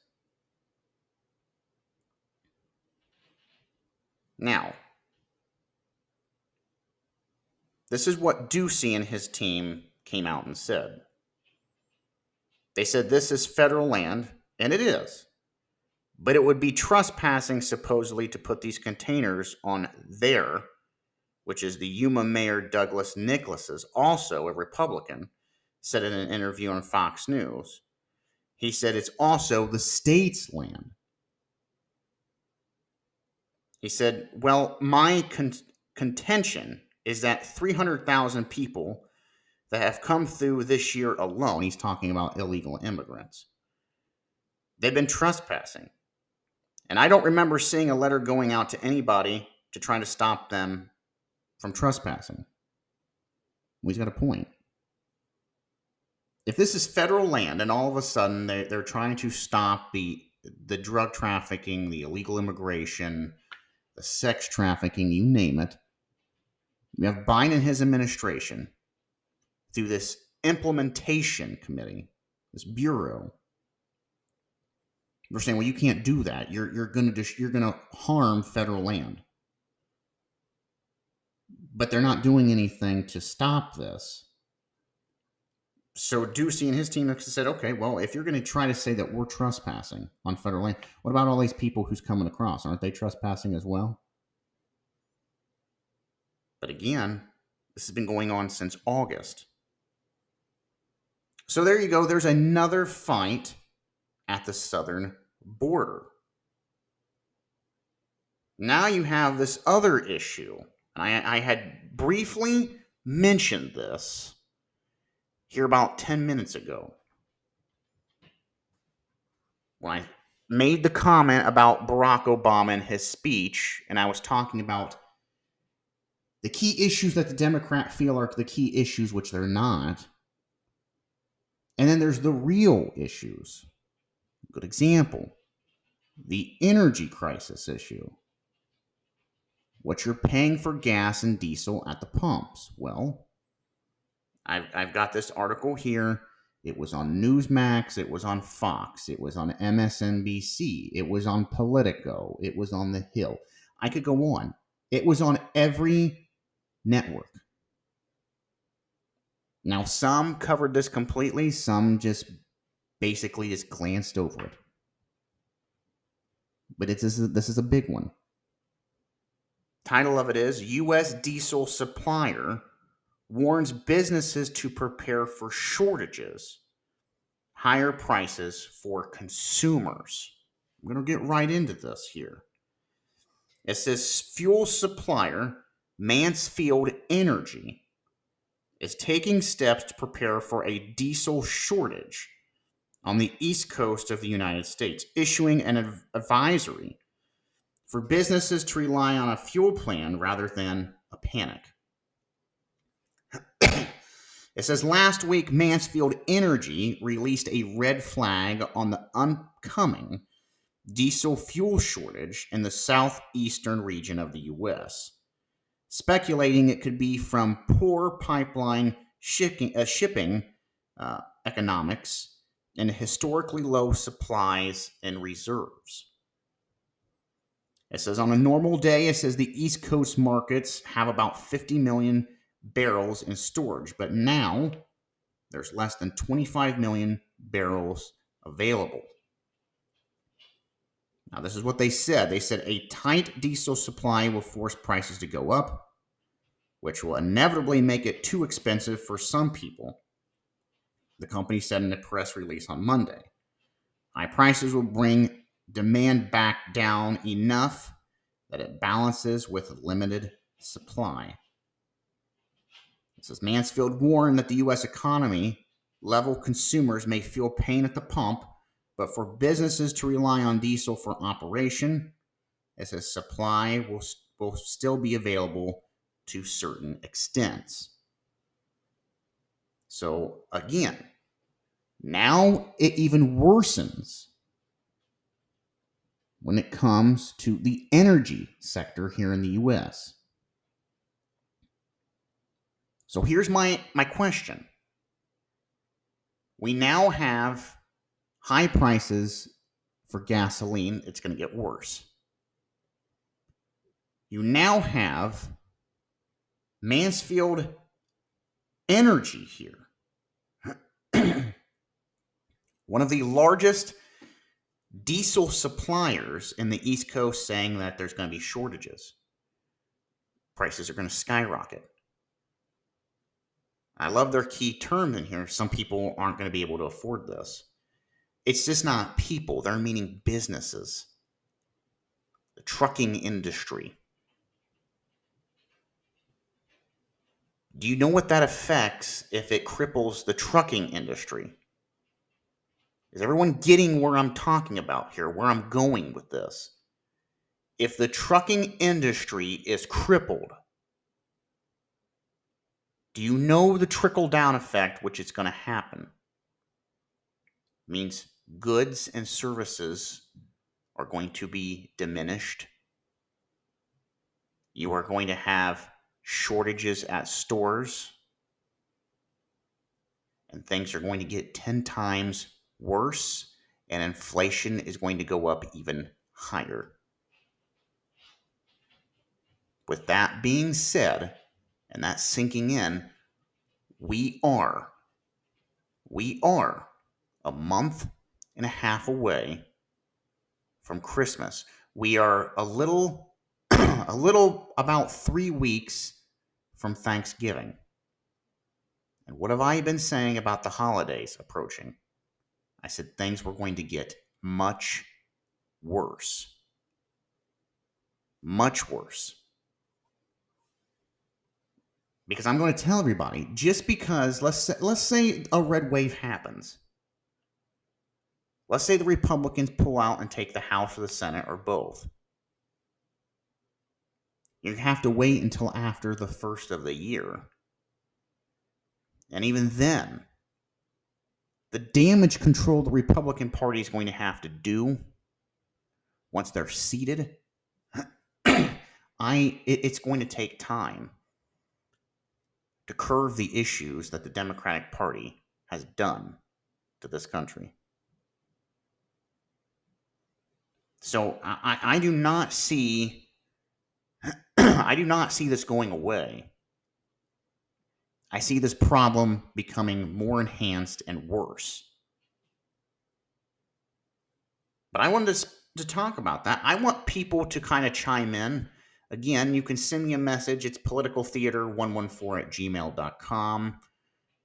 Now, this is what Ducey and his team came out and said. They said this is federal land, and it is. But it would be trespassing, supposedly, to put these containers on there, which is the Yuma Mayor Douglas Nicholls's, also a Republican, said in an interview on Fox News. He said it's also the state's land. He said, Well, my con- contention is that 300,000 people that have come through this year alone, he's talking about illegal immigrants, they've been trespassing. And I don't remember seeing a letter going out to anybody to try to stop them from trespassing. Well, he's got a point. If this is federal land and all of a sudden they, they're trying to stop the, the drug trafficking, the illegal immigration, the sex trafficking, you name it you have Biden and his administration through this implementation committee, this bureau. They're saying, well, you can't do that. You're you're gonna just you're gonna harm federal land. But they're not doing anything to stop this. So Ducey and his team said, okay, well, if you're going to try to say that we're trespassing on federal land, what about all these people who's coming across? Aren't they trespassing as well? But again, this has been going on since August. So there you go. There's another fight at the southern border. Now you have this other issue. And I, I had briefly mentioned this here about 10 minutes ago when I made the comment about Barack Obama and his speech, and I was talking about the key issues that the Democrat feel are the key issues, which they're not. And then there's the real issues. Good example the energy crisis issue. What you're paying for gas and diesel at the pumps. Well, I've, I've got this article here. It was on Newsmax. It was on Fox. It was on MSNBC. It was on Politico. It was on The Hill. I could go on. It was on every network. Now, some covered this completely, some just basically just glanced over it. But it's this is, this is a big one. Title of it is U.S. diesel supplier warns businesses to prepare for shortages, higher prices for consumers. I'm going to get right into this here. It says fuel supplier Mansfield Energy is taking steps to prepare for a diesel shortage on the east coast of the United States, issuing an advisory for businesses to rely on a fuel plan rather than a panic. It says last week, Mansfield Energy released a red flag on the upcoming diesel fuel shortage in the southeastern region of the U.S speculating it could be from poor pipeline shipping, uh, shipping uh, economics and historically low supplies and reserves. It says on a normal day, it says the East Coast markets have about 50 million barrels in storage, but now there's less than 25 million barrels available. Now, this is what they said. They said a tight diesel supply will force prices to go up, which will inevitably make it too expensive for some people. The company said in a press release on Monday. High prices will bring demand back down enough that it balances with limited supply. It says Mansfield warned that the U.S. economy level consumers may feel pain at the pump but for businesses to rely on diesel for operation, It says supply will, will still be available to certain extents. So again, now it even worsens when it comes to the energy sector here in the US. So here's my, my question. We now have high prices for gasoline. It's going to get worse. You now have Mansfield Energy here. One of the largest diesel suppliers in the East Coast saying that there's going to be shortages. Prices are going to skyrocket. I love their key terms in here. Some people aren't going to be able to afford this. It's just not people, they're meaning businesses, the trucking industry. Do you know what that affects if it cripples the trucking industry? Is everyone getting where I'm talking about here, where I'm going with this? If the trucking industry is crippled, do you know the trickle down effect which is going to happen? It means goods and services are going to be diminished. You are going to have shortages at stores. And things are going to get 10 times worse. And inflation is going to go up even higher. With that being said, and that sinking in, we are, we are a month and a half away from Christmas. We are a little, a little about three weeks from Thanksgiving. And what have I been saying about the holidays approaching? I said things were going to get much worse. Much worse because I'm going to tell everybody just because let's say, let's say a red wave happens. Let's say the Republicans pull out and take the House or the Senate or both. You have to wait until after the first of the year. And even then, the damage control the Republican Party is going to have to do once they're seated, I it, it's going to take time to curve the issues that the Democratic Party has done to this country. So I, I do not see I do not see this going away. I see this problem becoming more enhanced and worse. But I wanted to, to talk about that. I want people to kind of chime in Again, you can send me a message. It's politicaltheater114 at gmail.com.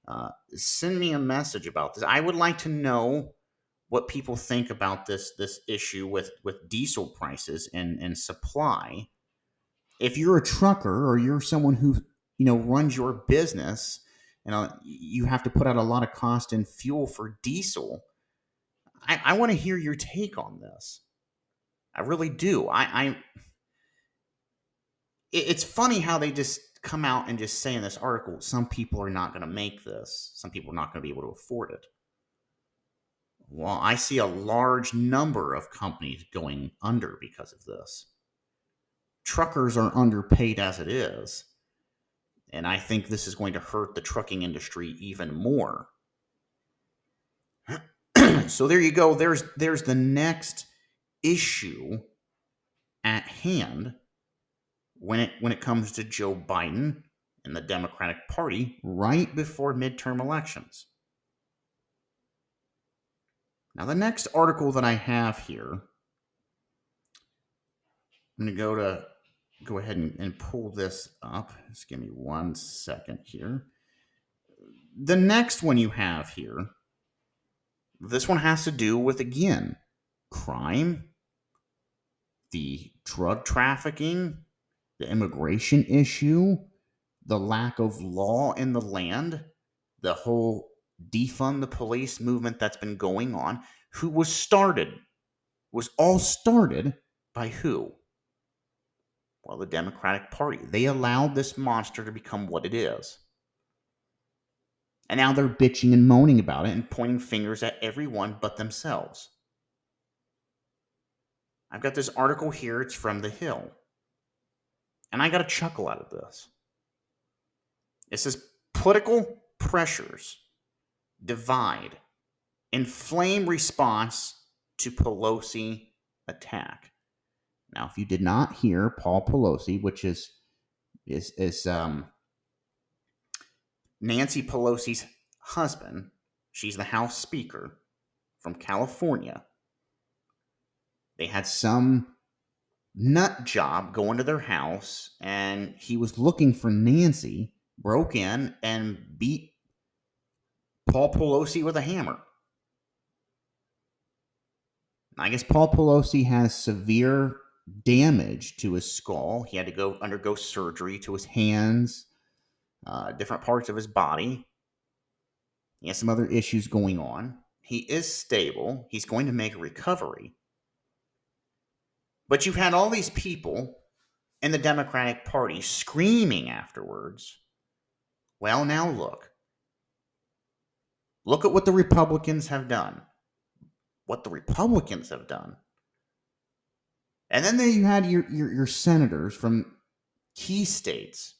Uh, send me a message about this. I would like to know what people think about this this issue with with diesel prices and and supply. If you're a trucker or you're someone who you know runs your business, know you have to put out a lot of cost in fuel for diesel. I, I want to hear your take on this. I really do. I, I it's funny how they just come out and just say in this article some people are not going to make this. Some people are not going to be able to afford it. Well i see a large number of companies going under because of this. Truckers are underpaid as it is and i think this is going to hurt the trucking industry even more. So there you go. There's there's the next issue at hand when it when it comes to Joe Biden and the Democratic Party right before midterm elections. Now the next article that I have here, I'm to go to go ahead and, and pull this up. Just give me one second here. The next one you have here, this one has to do with again crime, the drug trafficking, the immigration issue, the lack of law in the land, the whole defund the police movement that's been going on, who was started, was all started by who? Well, the Democratic Party. They allowed this monster to become what it is. And now they're bitching and moaning about it and pointing fingers at everyone but themselves. I've got this article here. It's from The Hill. And I got a chuckle out of this. It says political pressures divide, inflame response to Pelosi attack. Now, if you did not hear Paul Pelosi, which is is is um, Nancy Pelosi's husband, she's the House Speaker from California. They had some nut job go into their house, and he was looking for Nancy, broke in and beat Paul Pelosi with a hammer. I guess Paul Pelosi has severe damage to his skull. He had to go undergo surgery to his hands, uh, different parts of his body. He has some other issues going on. He is stable. He's going to make a recovery. But you've had all these people in the Democratic Party screaming afterwards. Well, now look. Look at what the Republicans have done. What the Republicans have done. And then there you had your, your, your senators from key states,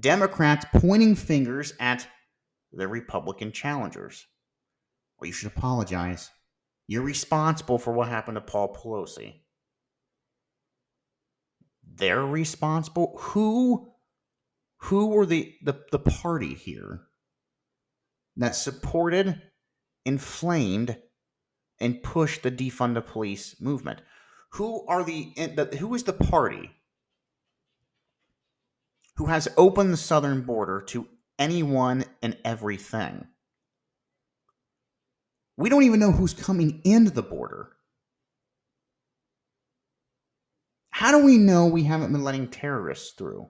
Democrats pointing fingers at the Republican challengers. Well, you should apologize. You're responsible for what happened to Paul Pelosi they're responsible. Who who were the, the, the party here that supported, inflamed, and pushed the defund the police movement? Who are the, the who is the party who has opened the southern border to anyone and everything? We don't even know who's coming into the border. How do we know we haven't been letting terrorists through?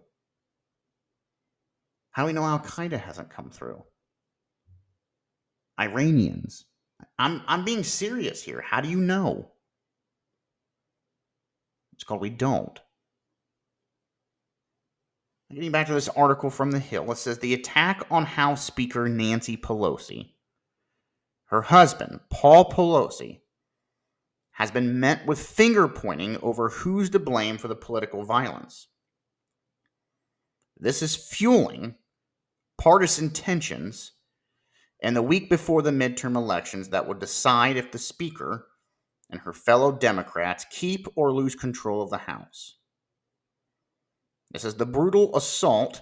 How do we know Al Qaeda hasn't come through? Iranians. I'm, I'm being serious here. How do you know? It's called We Don't. Getting back to this article from The Hill, it says the attack on House Speaker Nancy Pelosi. Her husband, Paul Pelosi, has been met with finger pointing over who's to blame for the political violence. This is fueling partisan tensions and the week before the midterm elections that will decide if the Speaker and her fellow Democrats keep or lose control of the House. This is the brutal assault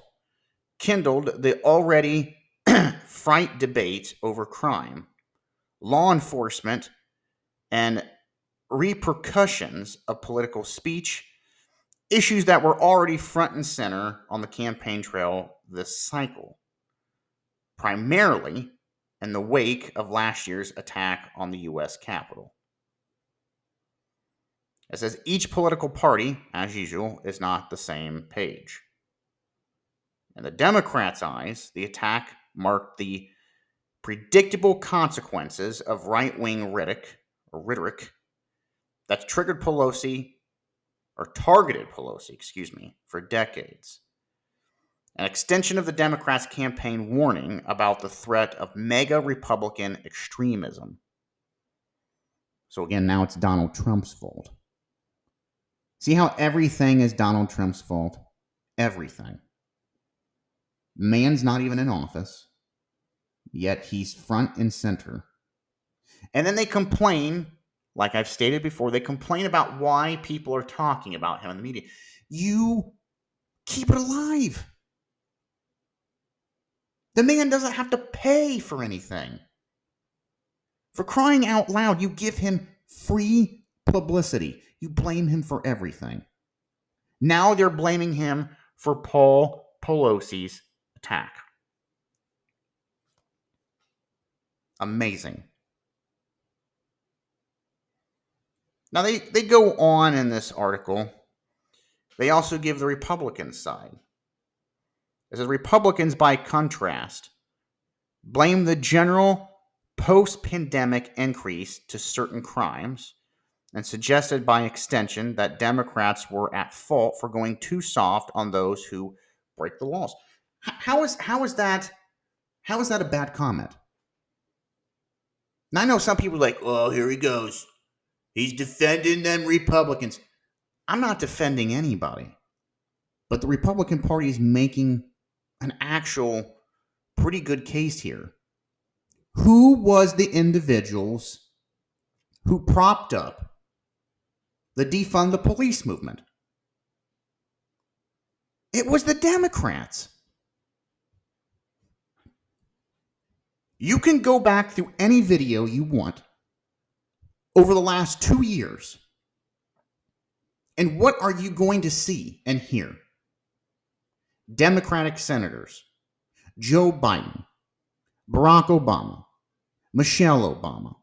kindled the already fright debate over crime, law enforcement, and repercussions of political speech, issues that were already front and center on the campaign trail this cycle, primarily in the wake of last year's attack on the U.S. Capitol. It says each political party, as usual, is not the same page. In the Democrats' eyes, the attack marked the predictable consequences of right wing rhetoric, rhetoric that's triggered Pelosi or targeted Pelosi, excuse me, for decades. An extension of the Democrats' campaign warning about the threat of MAGA Republican extremism. So again, now it's Donald Trump's fault. See how everything is Donald Trump's fault? Everything. Man's not even in office, yet he's front and center. And then they complain like I've stated before, they complain about why people are talking about him in the media. You keep it alive. The man doesn't have to pay for anything. For crying out loud, you give him free publicity. You blame him for everything. Now they're blaming him for Paul Pelosi's attack. Amazing. Now, they, they go on in this article. They also give the Republican side. It says Republicans, by contrast, blame the general post pandemic increase to certain crimes and suggested by extension that Democrats were at fault for going too soft on those who break the laws. How is how is that how is that a bad comment? Now I know some people are like, oh, here he goes. He's defending them Republicans. I'm not defending anybody. But the Republican Party is making an actual pretty good case here. Who was the individuals who propped up the defund the police movement? It was the Democrats. You can go back through any video you want over the last two years. And what are you going to see and hear? Democratic senators, Joe Biden, Barack Obama, Michelle Obama,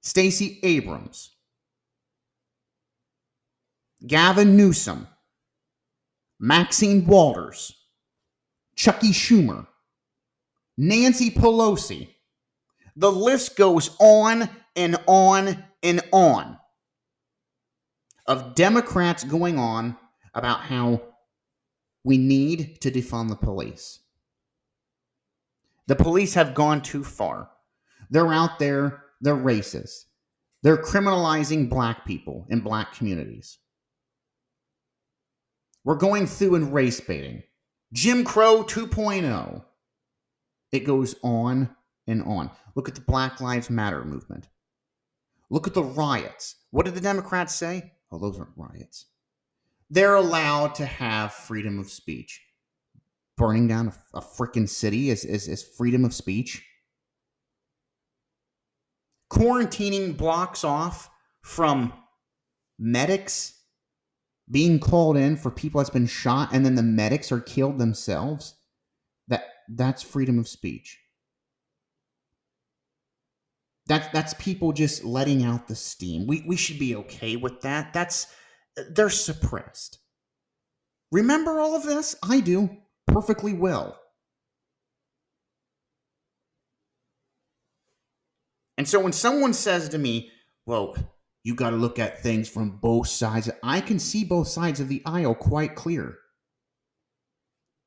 Stacey Abrams, Gavin Newsom, Maxine Waters, Chuckie Schumer, Nancy Pelosi. The list goes on and on and on of Democrats going on about how we need to defund the police. The police have gone too far. They're out there, they're racist. They're criminalizing black people in black communities. We're going through and race baiting. Jim Crow 2.0. It goes on and on. Look at the Black Lives Matter movement. Look at the riots. What did the Democrats say? Oh, those aren't riots they're allowed to have freedom of speech. Burning down a, a freaking city is, is, is freedom of speech. Quarantining blocks off from medics being called in for people that's been shot and then the medics are killed themselves. That that's freedom of speech. That's that's people just letting out the steam. We we should be okay with that. That's they're suppressed. Remember all of this? I do perfectly well. And so when someone says to me, well, you got to look at things from both sides, I can see both sides of the aisle quite clear.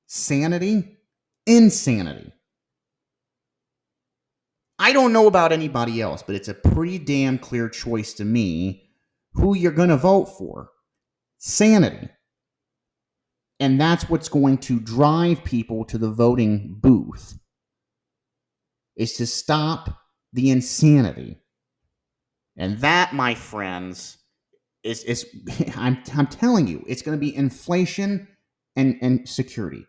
Sanity, insanity. I don't know about anybody else, but it's a pretty damn clear choice to me who you're going to vote for sanity. And that's what's going to drive people to the voting booth is to stop the insanity. And that, my friends, is is I'm I'm telling you, it's going to be inflation and and security.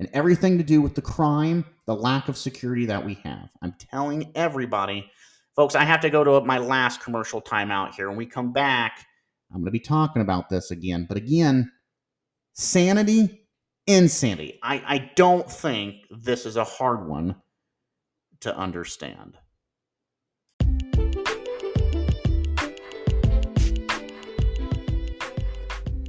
And everything to do with the crime, the lack of security that we have. I'm telling everybody, folks, I have to go to my last commercial timeout here. When we come back, I'm going to be talking about this again. But again, sanity, insanity. I, I don't think this is a hard one to understand.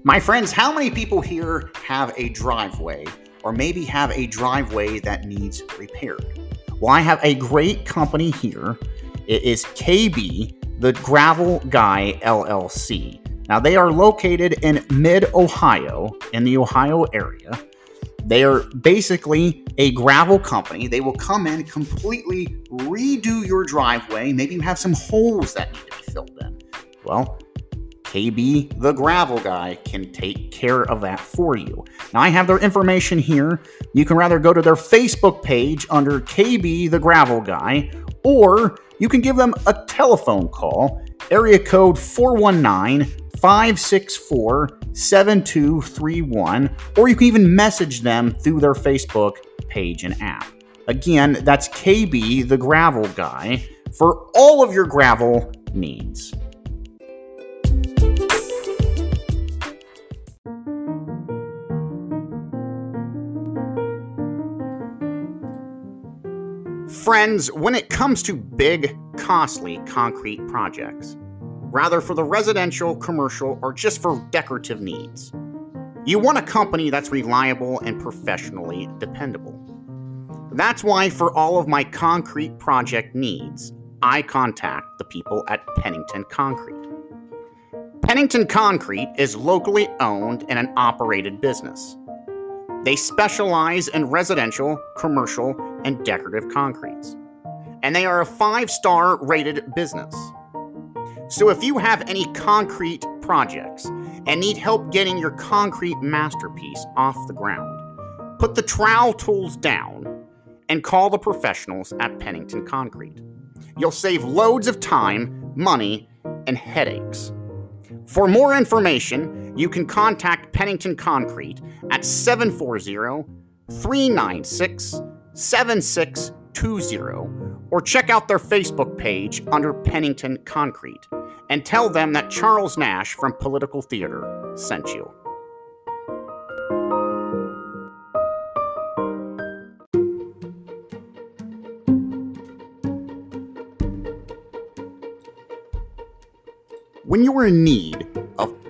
My friends, how many people here have a driveway or maybe have a driveway that needs repaired? Well, I have a great company here. It is KB, the Gravel Guy LLC. Now, they are located in mid Ohio, in the Ohio area. They are basically a gravel company. They will come in, completely redo your driveway. Maybe you have some holes that need to be filled in. Well, KB, the gravel guy, can take care of that for you. Now, I have their information here. You can rather go to their Facebook page under KB, the gravel guy, or you can give them a telephone call, area code 419 564 7231, or you can even message them through their Facebook page and app. Again, that's KB, the gravel guy, for all of your gravel needs. Friends, when it comes to big, costly concrete projects, rather for the residential, commercial, or just for decorative needs. You want a company that's reliable and professionally dependable. That's why, for all of my concrete project needs, I contact the people at Pennington Concrete. Pennington Concrete is locally owned and an operated business. They specialize in residential, commercial, and decorative concretes. And they are a five star rated business. So if you have any concrete projects and need help getting your concrete masterpiece off the ground, put the trowel tools down and call the professionals at Pennington Concrete. You'll save loads of time, money, and headaches. For more information, you can contact Pennington Concrete at 740 396 7620 or check out their Facebook page under Pennington Concrete and tell them that Charles Nash from Political Theater sent you. When you are in need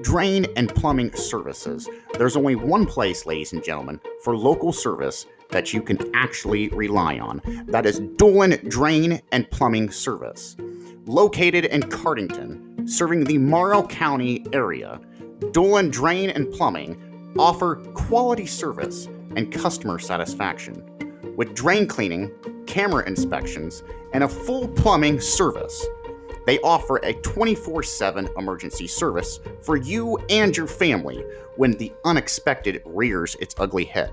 drain and plumbing services, there's only one place, ladies and gentlemen, for local service that you can actually rely on. That is Dolan Drain and Plumbing Service. Located in Cardington, serving the Morrow County area, Dolan Drain and Plumbing offer quality service and customer satisfaction. With drain cleaning, camera inspections, and a full plumbing service, they offer a 24 7 emergency service for you and your family when the unexpected rears its ugly head.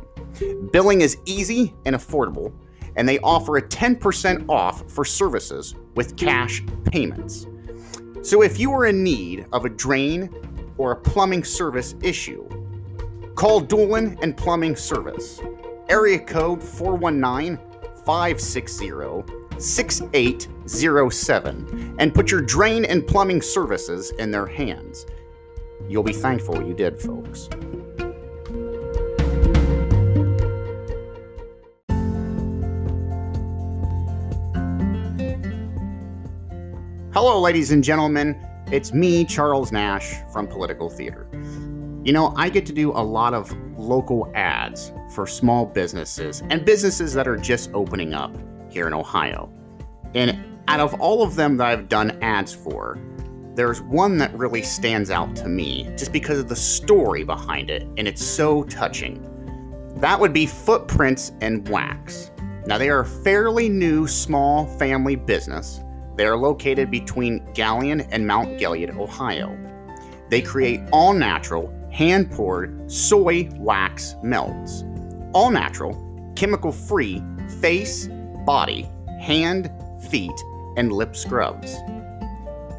Billing is easy and affordable, and they offer a 10% off for services with cash payments. So if you are in need of a drain or a plumbing service issue, call Dolan and Plumbing Service. Area code 419 560 6807 and put your drain and plumbing services in their hands. You'll be thankful you did, folks. Hello, ladies and gentlemen. It's me, Charles Nash from Political Theater. You know, I get to do a lot of local ads for small businesses and businesses that are just opening up here in Ohio. And out of all of them that I've done ads for, there's one that really stands out to me just because of the story behind it, and it's so touching. That would be Footprints and Wax. Now, they are a fairly new small family business. They are located between Galion and Mount Gilead, Ohio. They create all natural, hand poured soy wax melts. All natural, chemical free face, body, hand, feet, and lip scrubs.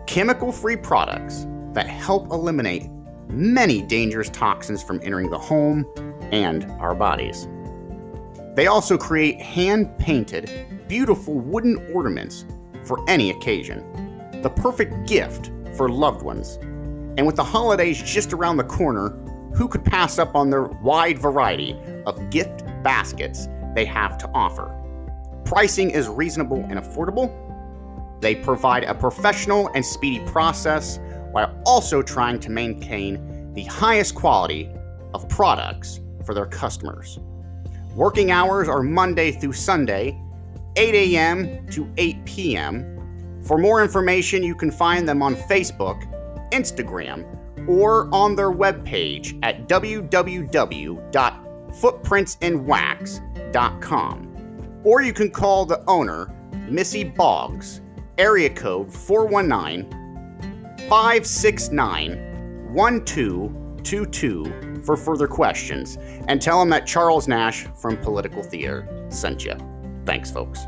Chemical free products that help eliminate many dangerous toxins from entering the home and our bodies. They also create hand painted, beautiful wooden ornaments for any occasion, the perfect gift for loved ones. And with the holidays just around the corner, who could pass up on their wide variety of gift baskets they have to offer? Pricing is reasonable and affordable. They provide a professional and speedy process while also trying to maintain the highest quality of products for their customers. Working hours are Monday through Sunday, 8 a.m. to 8 p.m. For more information, you can find them on Facebook, Instagram, or on their webpage at www.footprintsandwax.com or you can call the owner, Missy Boggs, area code 419 569 1222 for further questions and tell them that Charles Nash from Political Theater sent you. Thanks, folks.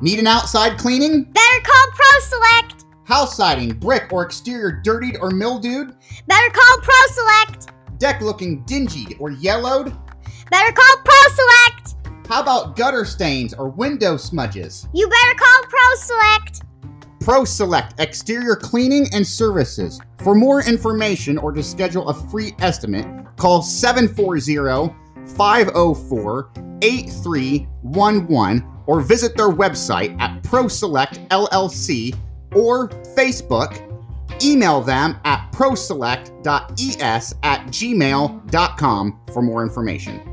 Need an outside cleaning? Better call ProSelect. House siding, brick, or exterior dirtied or mildewed? Better call ProSelect. Deck looking dingy or yellowed? Better call ProSelect. How about gutter stains or window smudges? You better call ProSelect. Pro Select Exterior Cleaning and Services. For more information or to schedule a free estimate, call 740 504 8311 or visit their website at ProSelect LLC or Facebook, email them at proselect.es at gmail.com for more information.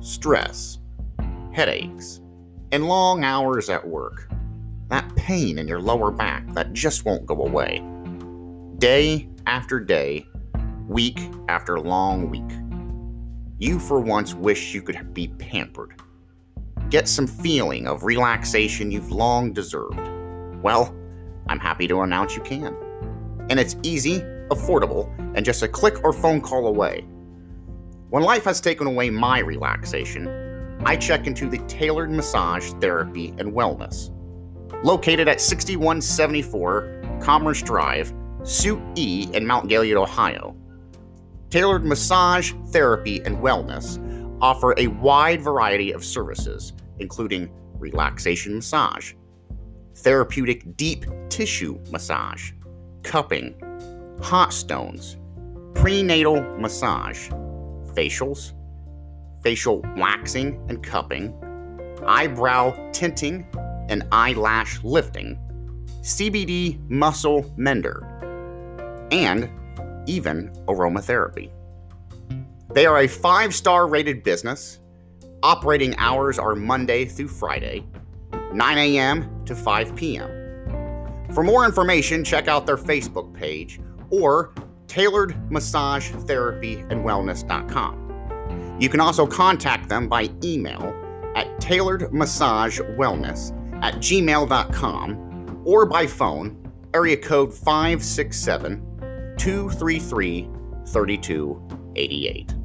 Stress, headaches, and long hours at work. That pain in your lower back that just won't go away. Day after day, week after long week. You for once wish you could be pampered. Get some feeling of relaxation you've long deserved. Well, I'm happy to announce you can. And it's easy, affordable, and just a click or phone call away. When life has taken away my relaxation, I check into the Tailored Massage Therapy and Wellness. Located at 6174 Commerce Drive, Suite E in Mount Gilead, Ohio. Tailored Massage Therapy and Wellness offer a wide variety of services, including relaxation massage, therapeutic deep tissue massage, cupping, hot stones, prenatal massage, facials, facial waxing and cupping, eyebrow tinting and eyelash lifting, CBD muscle mender, and even aromatherapy. They are a five star rated business. Operating hours are Monday through Friday, 9 a.m. to 5 p.m. For more information, check out their Facebook page or tailoredmassagetherapyandwellness.com. You can also contact them by email at tailoredmassagewellness at gmail.com or by phone, area code 567 233 3288.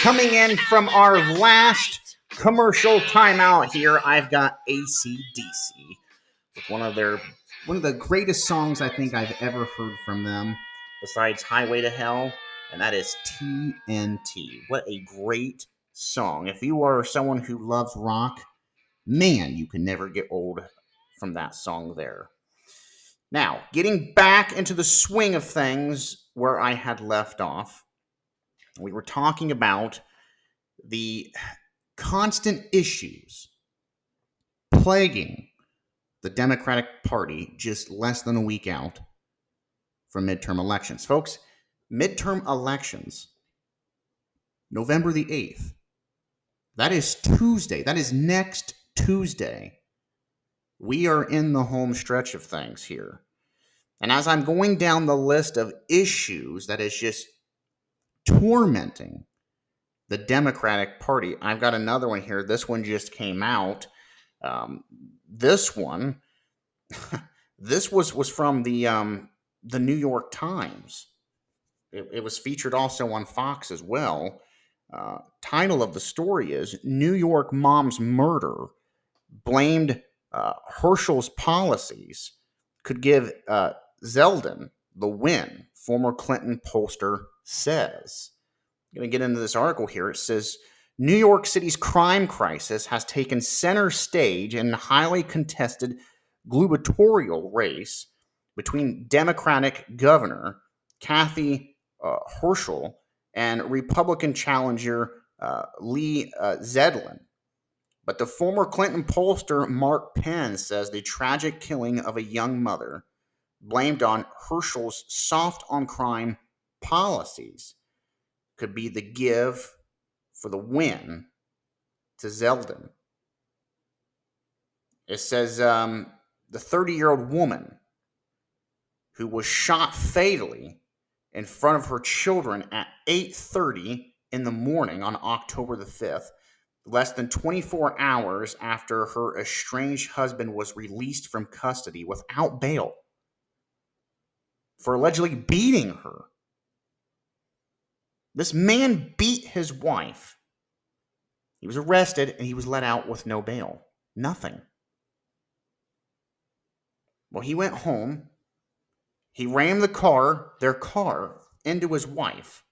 Coming in from our last commercial timeout here. I've got ACDC with one of their one of the greatest songs I think I've ever heard from them, besides Highway to Hell, and that is TNT. What a great song. If you are someone who loves rock, man, you can never get old from that song there. Now, getting back into the swing of things where I had left off, we were talking about the constant issues plaguing the Democratic Party just less than a week out from midterm elections. Folks, midterm elections, November the 8th, that is Tuesday. That is next Tuesday. We are in the home stretch of things here. And as I'm going down the list of issues that is just tormenting the Democratic Party, I've got another one here. This one just came out. Um, this one, this was was from the um, the New York Times. It, it was featured also on Fox as well. Uh, title of the story is New York Mom's Murder Blamed uh, Herschel's Policies Could Give uh, Zeldin the Win, former Clinton pollster says. I'm going to get into this article here. It says New York City's crime crisis has taken center stage in a highly contested gubernatorial race between Democratic Governor Kathy uh, Herschel and Republican challenger uh, Lee uh, Zedlin. But the former Clinton pollster Mark Penn says the tragic killing of a young mother blamed on Herschel's soft on crime policies could be the give for the win to Zeldin. It says um, the 30 year old woman who was shot fatally in front of her children at 8:30 in the morning on October the 5th, less than 24 hours after her estranged husband was released from custody without bail for allegedly beating her. This man beat his wife. He was arrested and he was let out with no bail. Nothing. Well, he went home. He rammed the car, their car, into his wife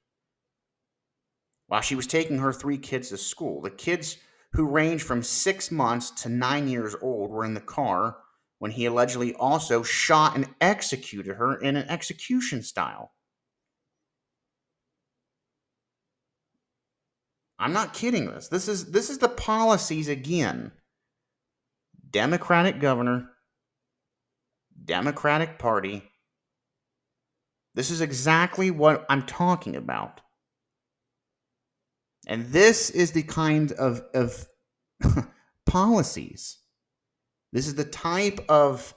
while she was taking her three kids to school. The kids, who ranged from six months to nine years old, were in the car when he allegedly also shot and executed her in an execution style. I'm not kidding this. This is this is the policies again. Democratic governor, Democratic Party. This is exactly what I'm talking about. And this is the kind of, of policies. This is the type of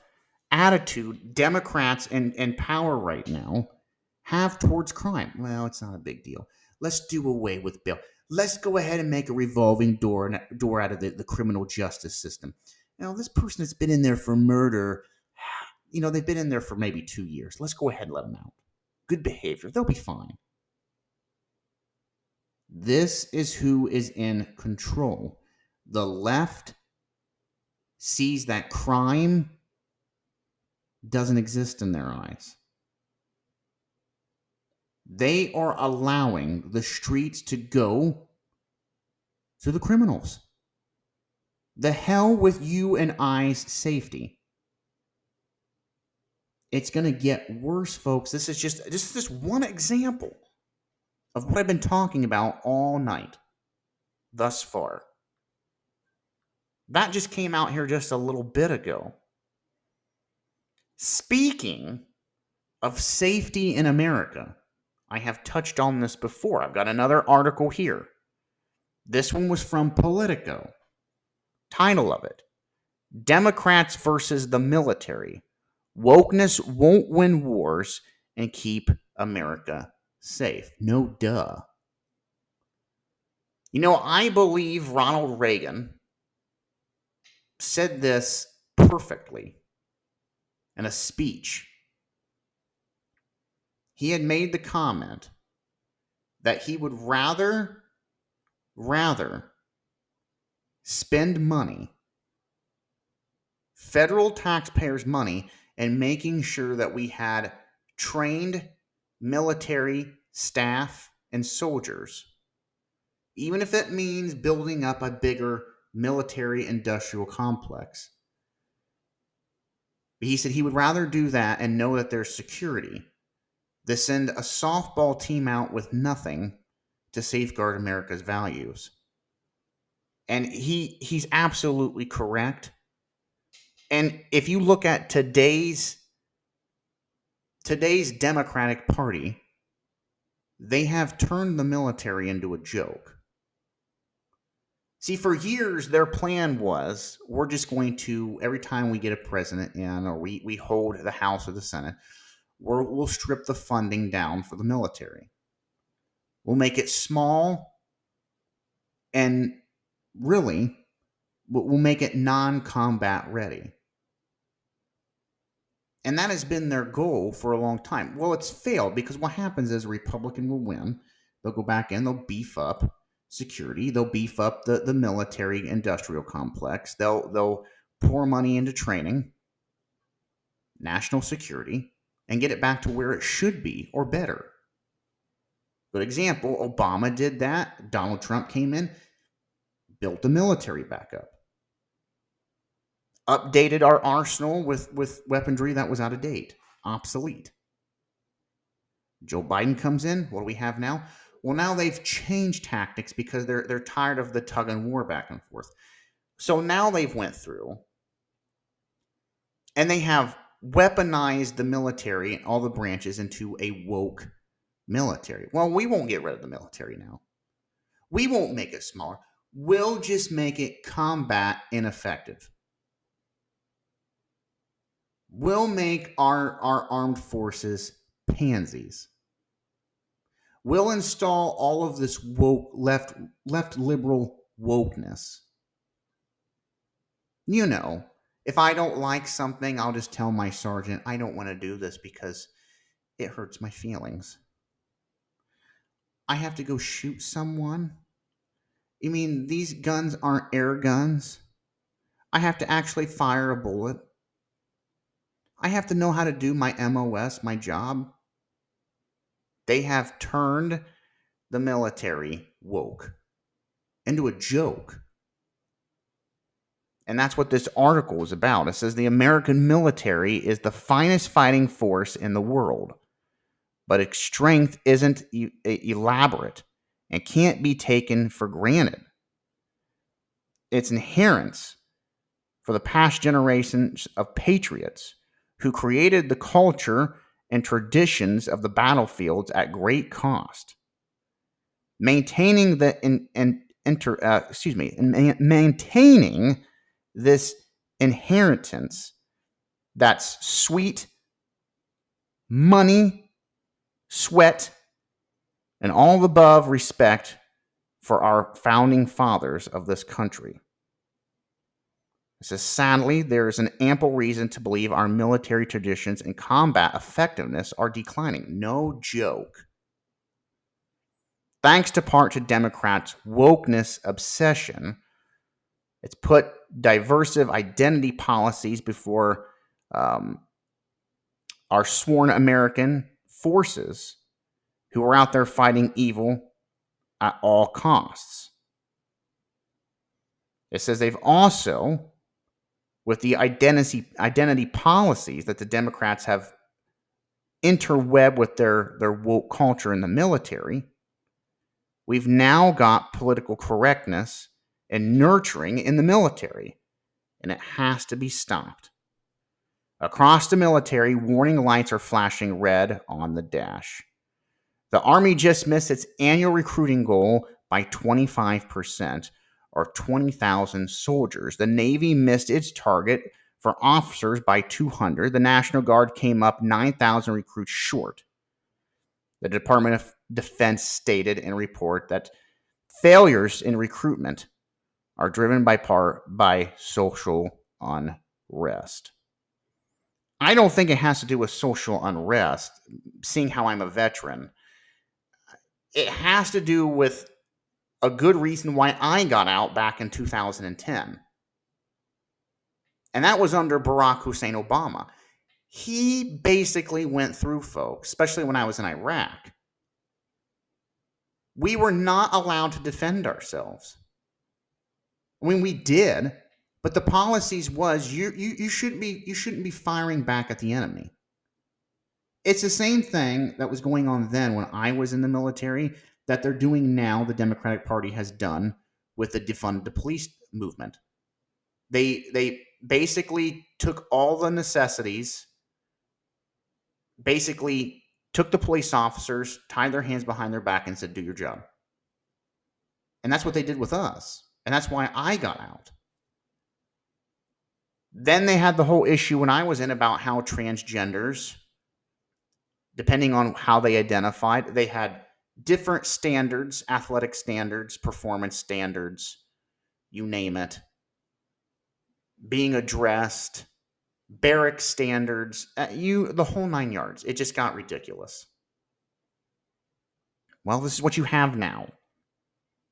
attitude Democrats in, in power right now have towards crime. Well, it's not a big deal. Let's do away with bail. Let's go ahead and make a revolving door door out of the, the criminal justice system. Now, this person has been in there for murder. You know, they've been in there for maybe two years. Let's go ahead and let them out. Good behavior. They'll be fine. This is who is in control. The left sees that crime doesn't exist in their eyes. They are allowing the streets to go to the criminals. The hell with you and I's safety. It's going to get worse, folks. This is just this is just one example of what I've been talking about all night thus far. That just came out here just a little bit ago. Speaking of safety in America, I have touched on this before. I've got another article here. This one was from Politico. Title of it Democrats versus the military. Wokeness won't win wars and keep America safe. No duh. You know, I believe Ronald Reagan said this perfectly in a speech. He had made the comment that he would rather rather spend money federal taxpayers money and making sure that we had trained military staff and soldiers, even if it means building up a bigger military industrial complex. But he said he would rather do that and know that there's security than send a softball team out with nothing to safeguard America's values. And he he's absolutely correct. And if you look at today's today's Democratic Party, they have turned the military into a joke. See, for years, their plan was we're just going to, every time we get a president in or we, we hold the House or the Senate, we will strip the funding down for the military. We'll make it small and really, we'll make it non combat ready. And that has been their goal for a long time. Well, it's failed because what happens is a Republican will win. They'll go back in, they'll beef up security, they'll beef up the, the military industrial complex, they'll they'll pour money into training, national security, and get it back to where it should be or better. Good example, Obama did that. Donald Trump came in, built the military back up updated our arsenal with, with weaponry that was out of date, obsolete. Joe Biden comes in. What do we have now? Well, now they've changed tactics because they're they're tired of the tug and war back and forth. So now they've went through and they have weaponized the military and all the branches into a woke military. Well, we won't get rid of the military now. We won't make it smaller. We'll just make it combat ineffective. We'll make our, our armed forces pansies. We'll install all of this woke left left liberal wokeness. You know, if I don't like something, I'll just tell my sergeant I don't want to do this because it hurts my feelings. I have to go shoot someone. You mean these guns aren't air guns? I have to actually fire a bullet. I have to know how to do my MOS, my job. They have turned the military woke into a joke. And that's what this article is about. It says the American military is the finest fighting force in the world, but its strength isn't e- elaborate and can't be taken for granted. Its inherence for the past generations of patriots who created the culture and traditions of the battlefields at great cost. Maintaining the in, in, inter, uh, excuse me, in, maintaining this inheritance that's sweet money, sweat, and all the above respect for our founding fathers of this country. It says, sadly, there is an ample reason to believe our military traditions and combat effectiveness are declining. No joke. Thanks to part to Democrats' wokeness obsession, it's put diversive identity policies before um, our sworn American forces who are out there fighting evil at all costs. It says they've also with the identity identity policies that the Democrats have interweb with their their woke culture in the military, we've now got political correctness and nurturing in the military, and it has to be stopped. Across the military, warning lights are flashing red on the dash. The Army just missed its annual recruiting goal by 25%, or 20,000 soldiers. The Navy missed its target for officers by 200. The National Guard came up 9,000 recruits short. The Department of Defense stated in a report that failures in recruitment are driven by part by social unrest. I don't think it has to do with social unrest, seeing how I'm a veteran. It has to do with a good reason why I got out back in 2010. And that was under Barack Hussein Obama. He basically went through folks, especially when I was in Iraq. We were not allowed to defend ourselves. I mean, we did, but the policies was you, you, you shouldn't be you shouldn't be firing back at the enemy. It's the same thing that was going on then when I was in the military that they're doing now, the Democratic Party has done with the defund the police movement. They they basically took all the necessities, basically took the police officers, tied their hands behind their back, and said, "Do your job." And that's what they did with us, and that's why I got out. Then they had the whole issue when I was in about how transgenders, depending on how they identified, they had different standards, athletic standards, performance standards, you name it, being addressed, barrack standards, uh, you the whole nine yards. It just got ridiculous. Well, this is what you have now.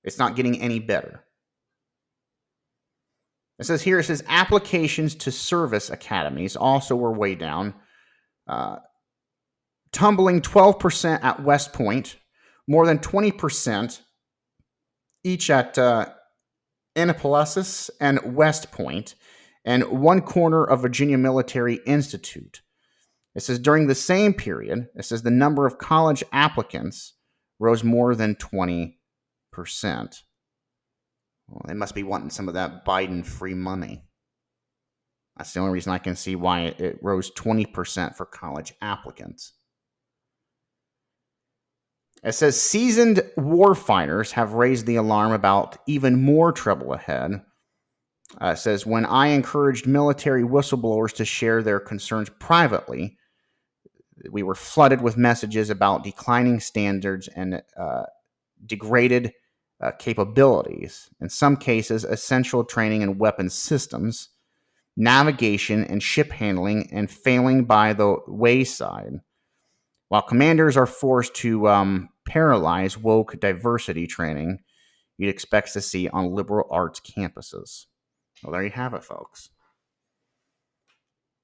It's not getting any better. It says here, it says applications to service academies also were way down, uh, tumbling 12% at West Point, more than 20% each at uh, Annapolis and West Point, and one corner of Virginia Military Institute. It says during the same period, it says the number of college applicants rose more than 20%. Well, they must be wanting some of that Biden free money. That's the only reason I can see why it, rose 20% for college applicants. It says seasoned warfighters have raised the alarm about even more trouble ahead. Uh, it says when I encouraged military whistleblowers to share their concerns privately, we were flooded with messages about declining standards and uh, degraded uh, capabilities. In some cases, essential training in weapons systems, navigation, and ship handling, and failing by the wayside. While commanders are forced to um, paralyze woke diversity training, you'd expect to see on liberal arts campuses. Well, there you have it, folks.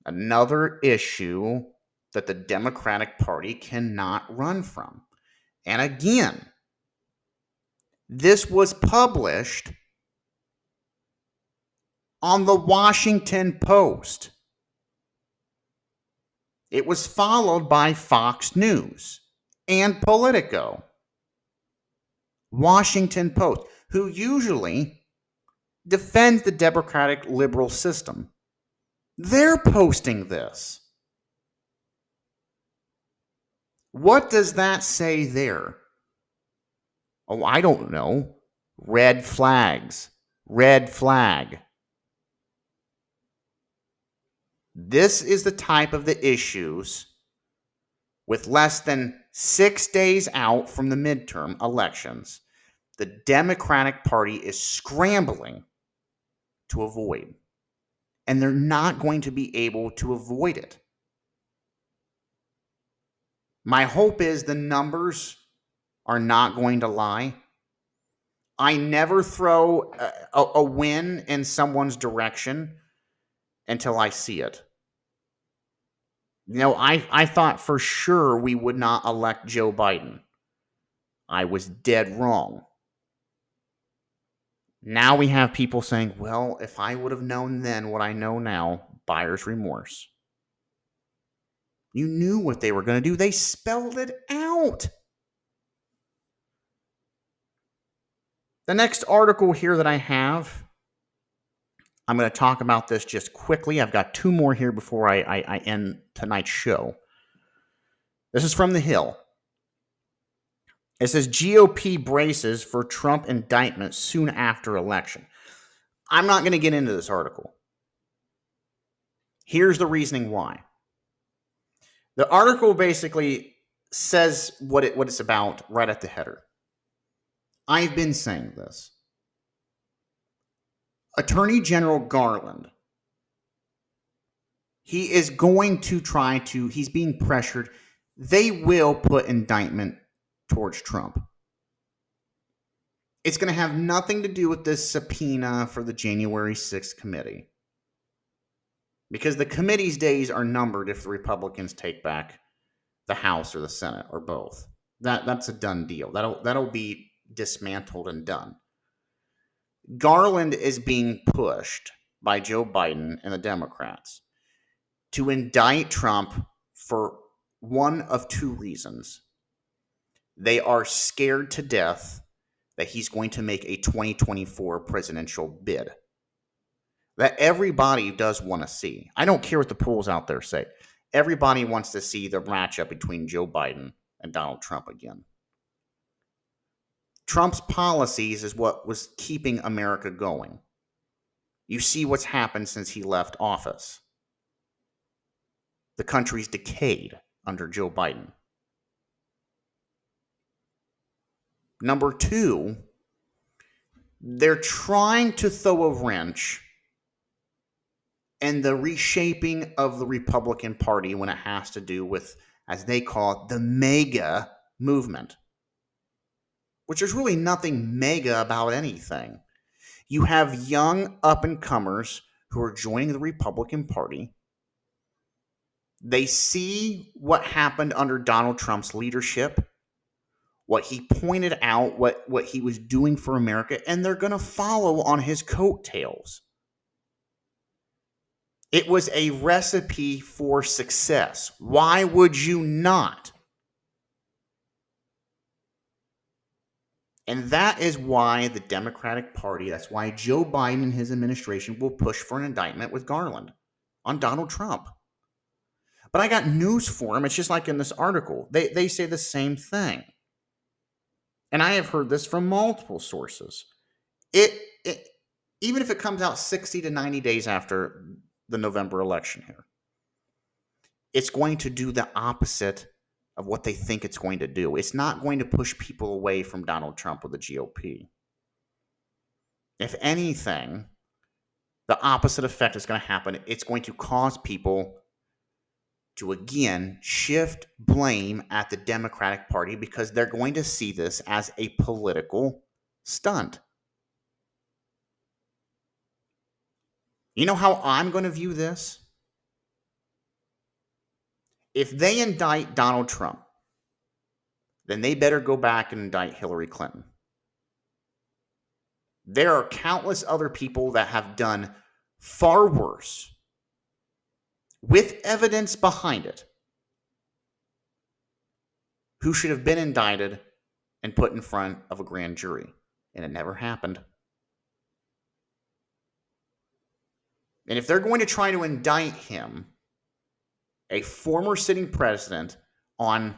Another issue that the Democratic Party cannot run from. And again, this was published on the Washington Post. It was followed by Fox News and Politico. Washington Post, who usually defends the democratic liberal system. They're posting this. What does that say there? Oh, I don't know. Red flags. Red flag. This is the type of the issues with less than six days out from the midterm elections, the Democratic Party is scrambling to avoid. And they're not going to be able to avoid it. My hope is the numbers are not going to lie. I never throw a, a, win in someone's direction until I see it. You know, I, I thought for sure we would not elect Joe Biden. I was dead wrong. Now we have people saying, well, if I would have known then what I know now, buyer's remorse. You knew what they were going to do, they spelled it out. The next article here that I have, I'm going to talk about this just quickly. I've got two more here before I, I, I end tonight's show. This is from The Hill. It says GOP braces for Trump indictment soon after election. I'm not going to get into this article. Here's the reasoning why. The article basically says what it what it's about right at the header. I've been saying this. Attorney General Garland he is going to try to he's being pressured. They will put indictment towards Trump. It's going to have nothing to do with this subpoena for the January 6th committee. Because the committee's days are numbered if the Republicans take back the House or the Senate or both. That that's a done deal. That'll that'll be dismantled and done. Garland is being pushed by Joe Biden and the Democrats to indict Trump for one of two reasons. They are scared to death that he's going to make a 2024 presidential bid. That everybody does want to see. I don't care what the polls out there say. Everybody wants to see the matchup between Joe Biden and Donald Trump again. Trump's policies is what was keeping America going. You see what's happened since he left office. The country's decayed under Joe Biden. Number two, they're trying to throw a wrench in the reshaping of the Republican Party when it has to do with, as they call it, the MAGA movement, which is really nothing mega about anything. You have young up and comers who are joining the Republican Party. They see what happened under Donald Trump's leadership what he pointed out, what, what he was doing for America, and they're going to follow on his coattails. It was a recipe for success. Why would you not? And that is why the Democratic Party, that's why Joe Biden and his administration will push for an indictment with Garland on Donald Trump. But I got news for him. It's just like in this article. They, they say the same thing and I have heard this from multiple sources. It, it even if it comes out 60 to 90 days after the November election here, it's going to do the opposite of what they think it's going to do. It's not going to push people away from Donald Trump or the GOP. If anything, the opposite effect is going to happen. It's going to cause people to again shift blame at the Democratic Party because they're going to see this as a political stunt. You know how I'm going to view this? If they indict Donald Trump, then they better go back and indict Hillary Clinton. There are countless other people that have done far worse with evidence behind it who should have been indicted and put in front of a grand jury. And it never happened. And if they're going to try to indict him, a former sitting president, on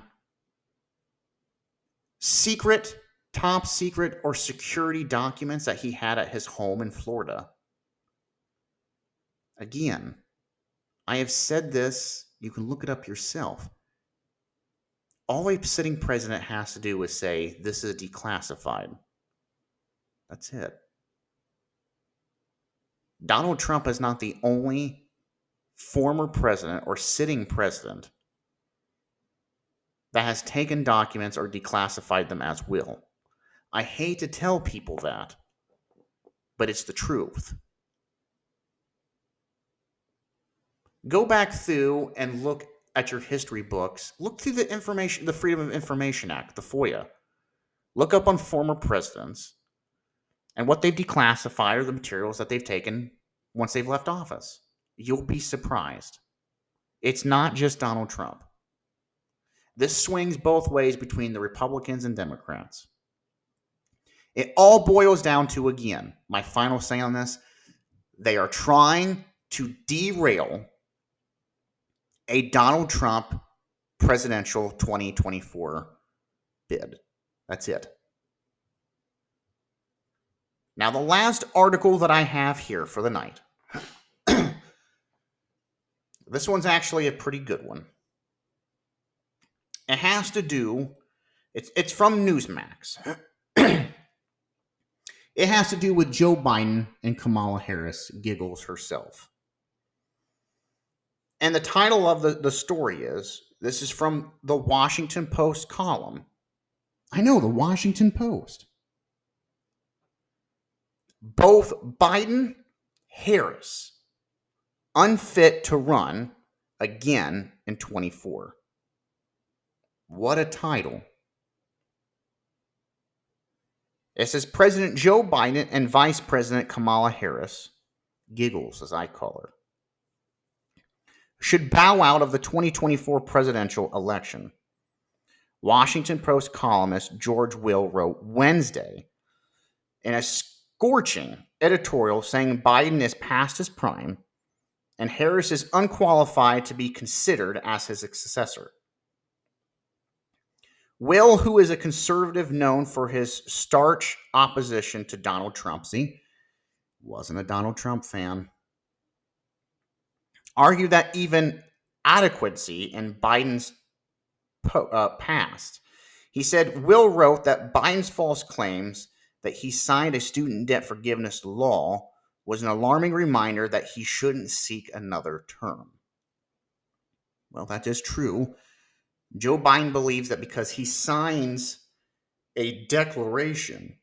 secret, top secret, or security documents that he had at his home in Florida, again, I have said this, you can look it up yourself. All a sitting president has to do is say, This is declassified. That's it. Donald Trump is not the only former president or sitting president that has taken documents or declassified them as will. I hate to tell people that, but it's the truth. Go back through and look at your history books. Look through the information, the Freedom of Information Act, the FOIA. Look up on former presidents and what they've declassified or the materials that they've taken once they've left office. You'll be surprised. It's not just Donald Trump. This swings both ways between the Republicans and Democrats. It all boils down to, again, my final say on this they are trying to derail a Donald Trump presidential 2024 bid. That's it. Now, the last article that I have here for the night. This one's actually a pretty good one. It has to do, it's, it's from Newsmax. it has to do with Joe Biden and Kamala Harris giggles herself. And the title of the, the story is this is from the Washington Post column. I know, the Washington Post. Both Biden, Harris, unfit to run again in 24. What a title. It says President Joe Biden and Vice President Kamala Harris, giggles as I call her, should bow out of the 2024 presidential election. Washington Post columnist George Will wrote Wednesday in a scorching editorial saying Biden is past his prime and Harris is unqualified to be considered as his successor. Will, who is a conservative known for his starch opposition to Donald Trump, see, wasn't a Donald Trump fan, argued that even adequacy in Biden's po- uh, past. He said Will wrote that Biden's false claims that he signed a student debt forgiveness law was an alarming reminder that he shouldn't seek another term. Well, that is true. Joe Biden believes that because he signs a declaration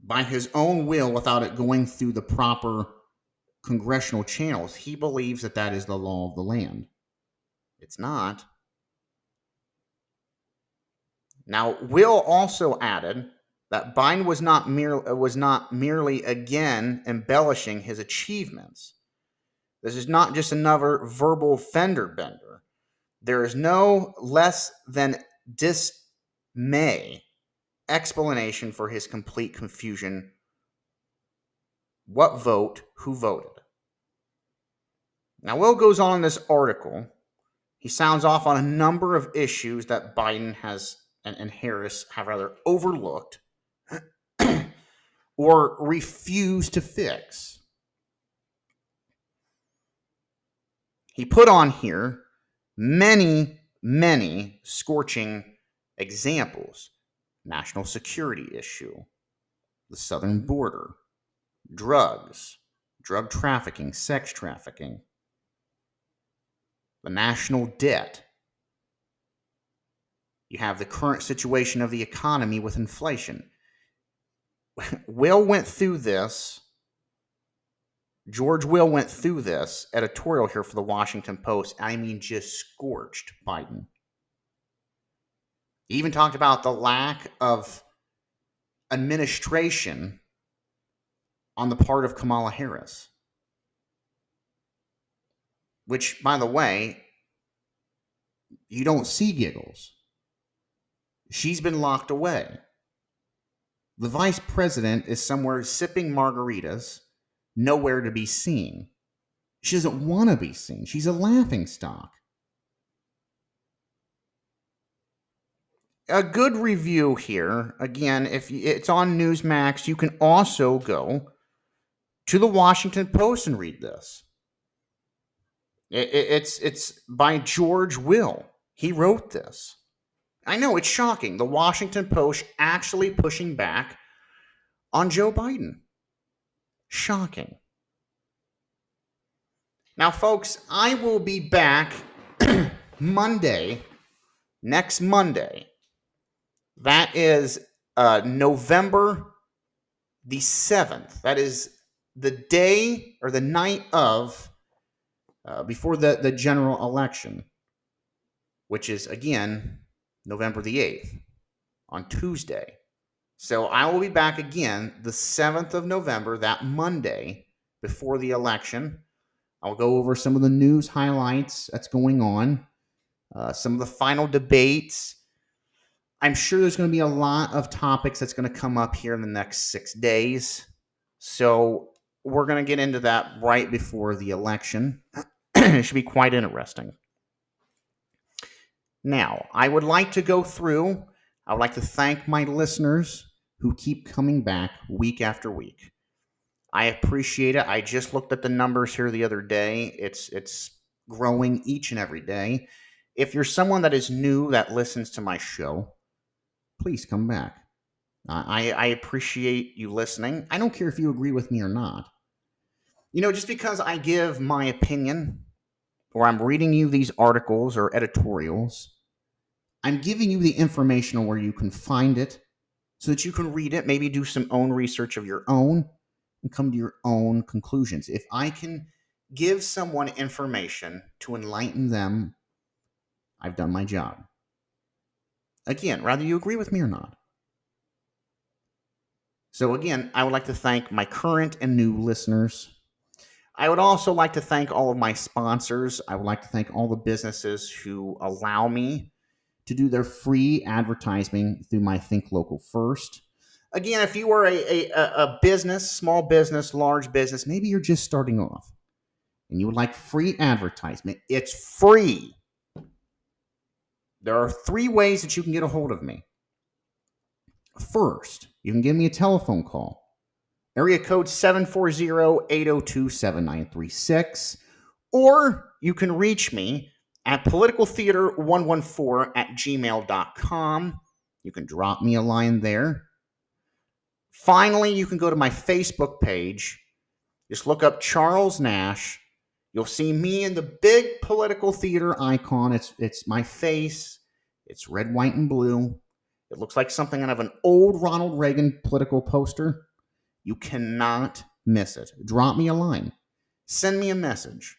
by his own will without it going through the proper congressional channels, he believes that that is the law of the land. It's not. Now, Will also added that Biden was not mere, uh, was not merely again embellishing his achievements. This is not just another verbal fender bender. There is no less than dismay explanation for his complete confusion. What vote? Who voted? Now, Will goes on in this article. He sounds off on a number of issues that Biden has and, and Harris have rather overlooked or refuse to fix. He put on here many, many scorching examples national security issue, the southern border, drugs, drug trafficking, sex trafficking, the national debt. You have the current situation of the economy with inflation. Will went through this. George Will went through this editorial here for the Washington Post. I mean, just scorched Biden. He even talked about the lack of administration on the part of Kamala Harris. Which, by the way, you don't see giggles. She's been locked away. The vice president is somewhere sipping margaritas, nowhere to be seen. She doesn't want to be seen. She's a laughing stock. A good review here. Again, if it's on Newsmax, you can also go to the Washington Post and read this. It, it, it's it's by George Will. He wrote this. I know it's shocking. The Washington Post actually pushing back on Joe Biden. Shocking. Now, folks, I will be back Monday, next Monday. That is uh, November the 7th. That is the day or the night of, uh, before the, the general election, which is again November the 8th on Tuesday. So I will be back again the 7th of November, that Monday before the election. I'll go over some of the news highlights that's going on, uh, some of the final debates. I'm sure there's going to be a lot of topics that's going to come up here in the next six days. So we're going to get into that right before the election. it should be quite interesting. Now, I would like to go through, I would like to thank my listeners who keep coming back week after week. I appreciate it. I just looked at the numbers here the other day. It's it's growing each and every day. If you're someone that is new that listens to my show, please come back. I, I appreciate you listening. I don't care if you agree with me or not. You know, just because I give my opinion or I'm reading you these articles or editorials, I'm giving you the information on where you can find it so that you can read it, maybe do some own research of your own, and come to your own conclusions. If I can give someone information to enlighten them, I've done my job. Again, whether you agree with me or not. So, again, I would like to thank my current and new listeners. I would also like to thank all of my sponsors. I would like to thank all the businesses who allow me to do their free advertising through my Think Local First. Again, if you are a, a, a business, small business, large business, maybe you're just starting off and you would like free advertisement, it's free. There are three ways that you can get a hold of me. First, you can give me a telephone call. Area code 740-802-7936. Or you can reach me at politicaltheater114 at gmail.com. You can drop me a line there. Finally, you can go to my Facebook page. Just look up Charles Nash. You'll see me in the big political theater icon. It's it's my face. It's red, white, and blue. It looks like something out of an old Ronald Reagan political poster. You cannot miss it. Drop me a line. Send me a message.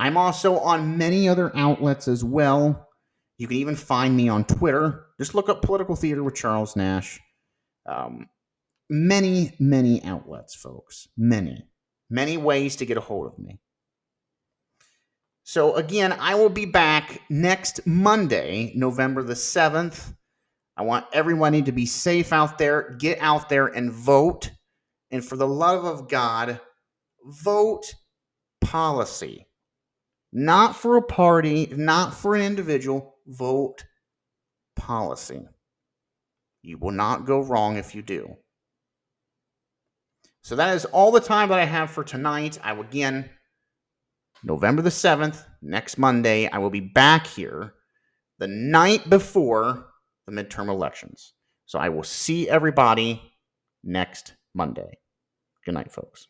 I'm also on many other outlets as well. You can even find me on Twitter. Just look up Political Theater with Charles Nash. Um, many, many outlets, folks. Many. Many ways to get a hold of me. So, again, I will be back next Monday, November the 7th. I want everybody to be safe out there. Get out there and vote. And for the love of God, vote policy. Not for a party, not for an individual. Vote policy. You will not go wrong if you do. So that is all the time that I have for tonight. I will again, November the 7th, next Monday, I will be back here the night before the midterm elections. So I will see everybody next Monday. Good night, folks.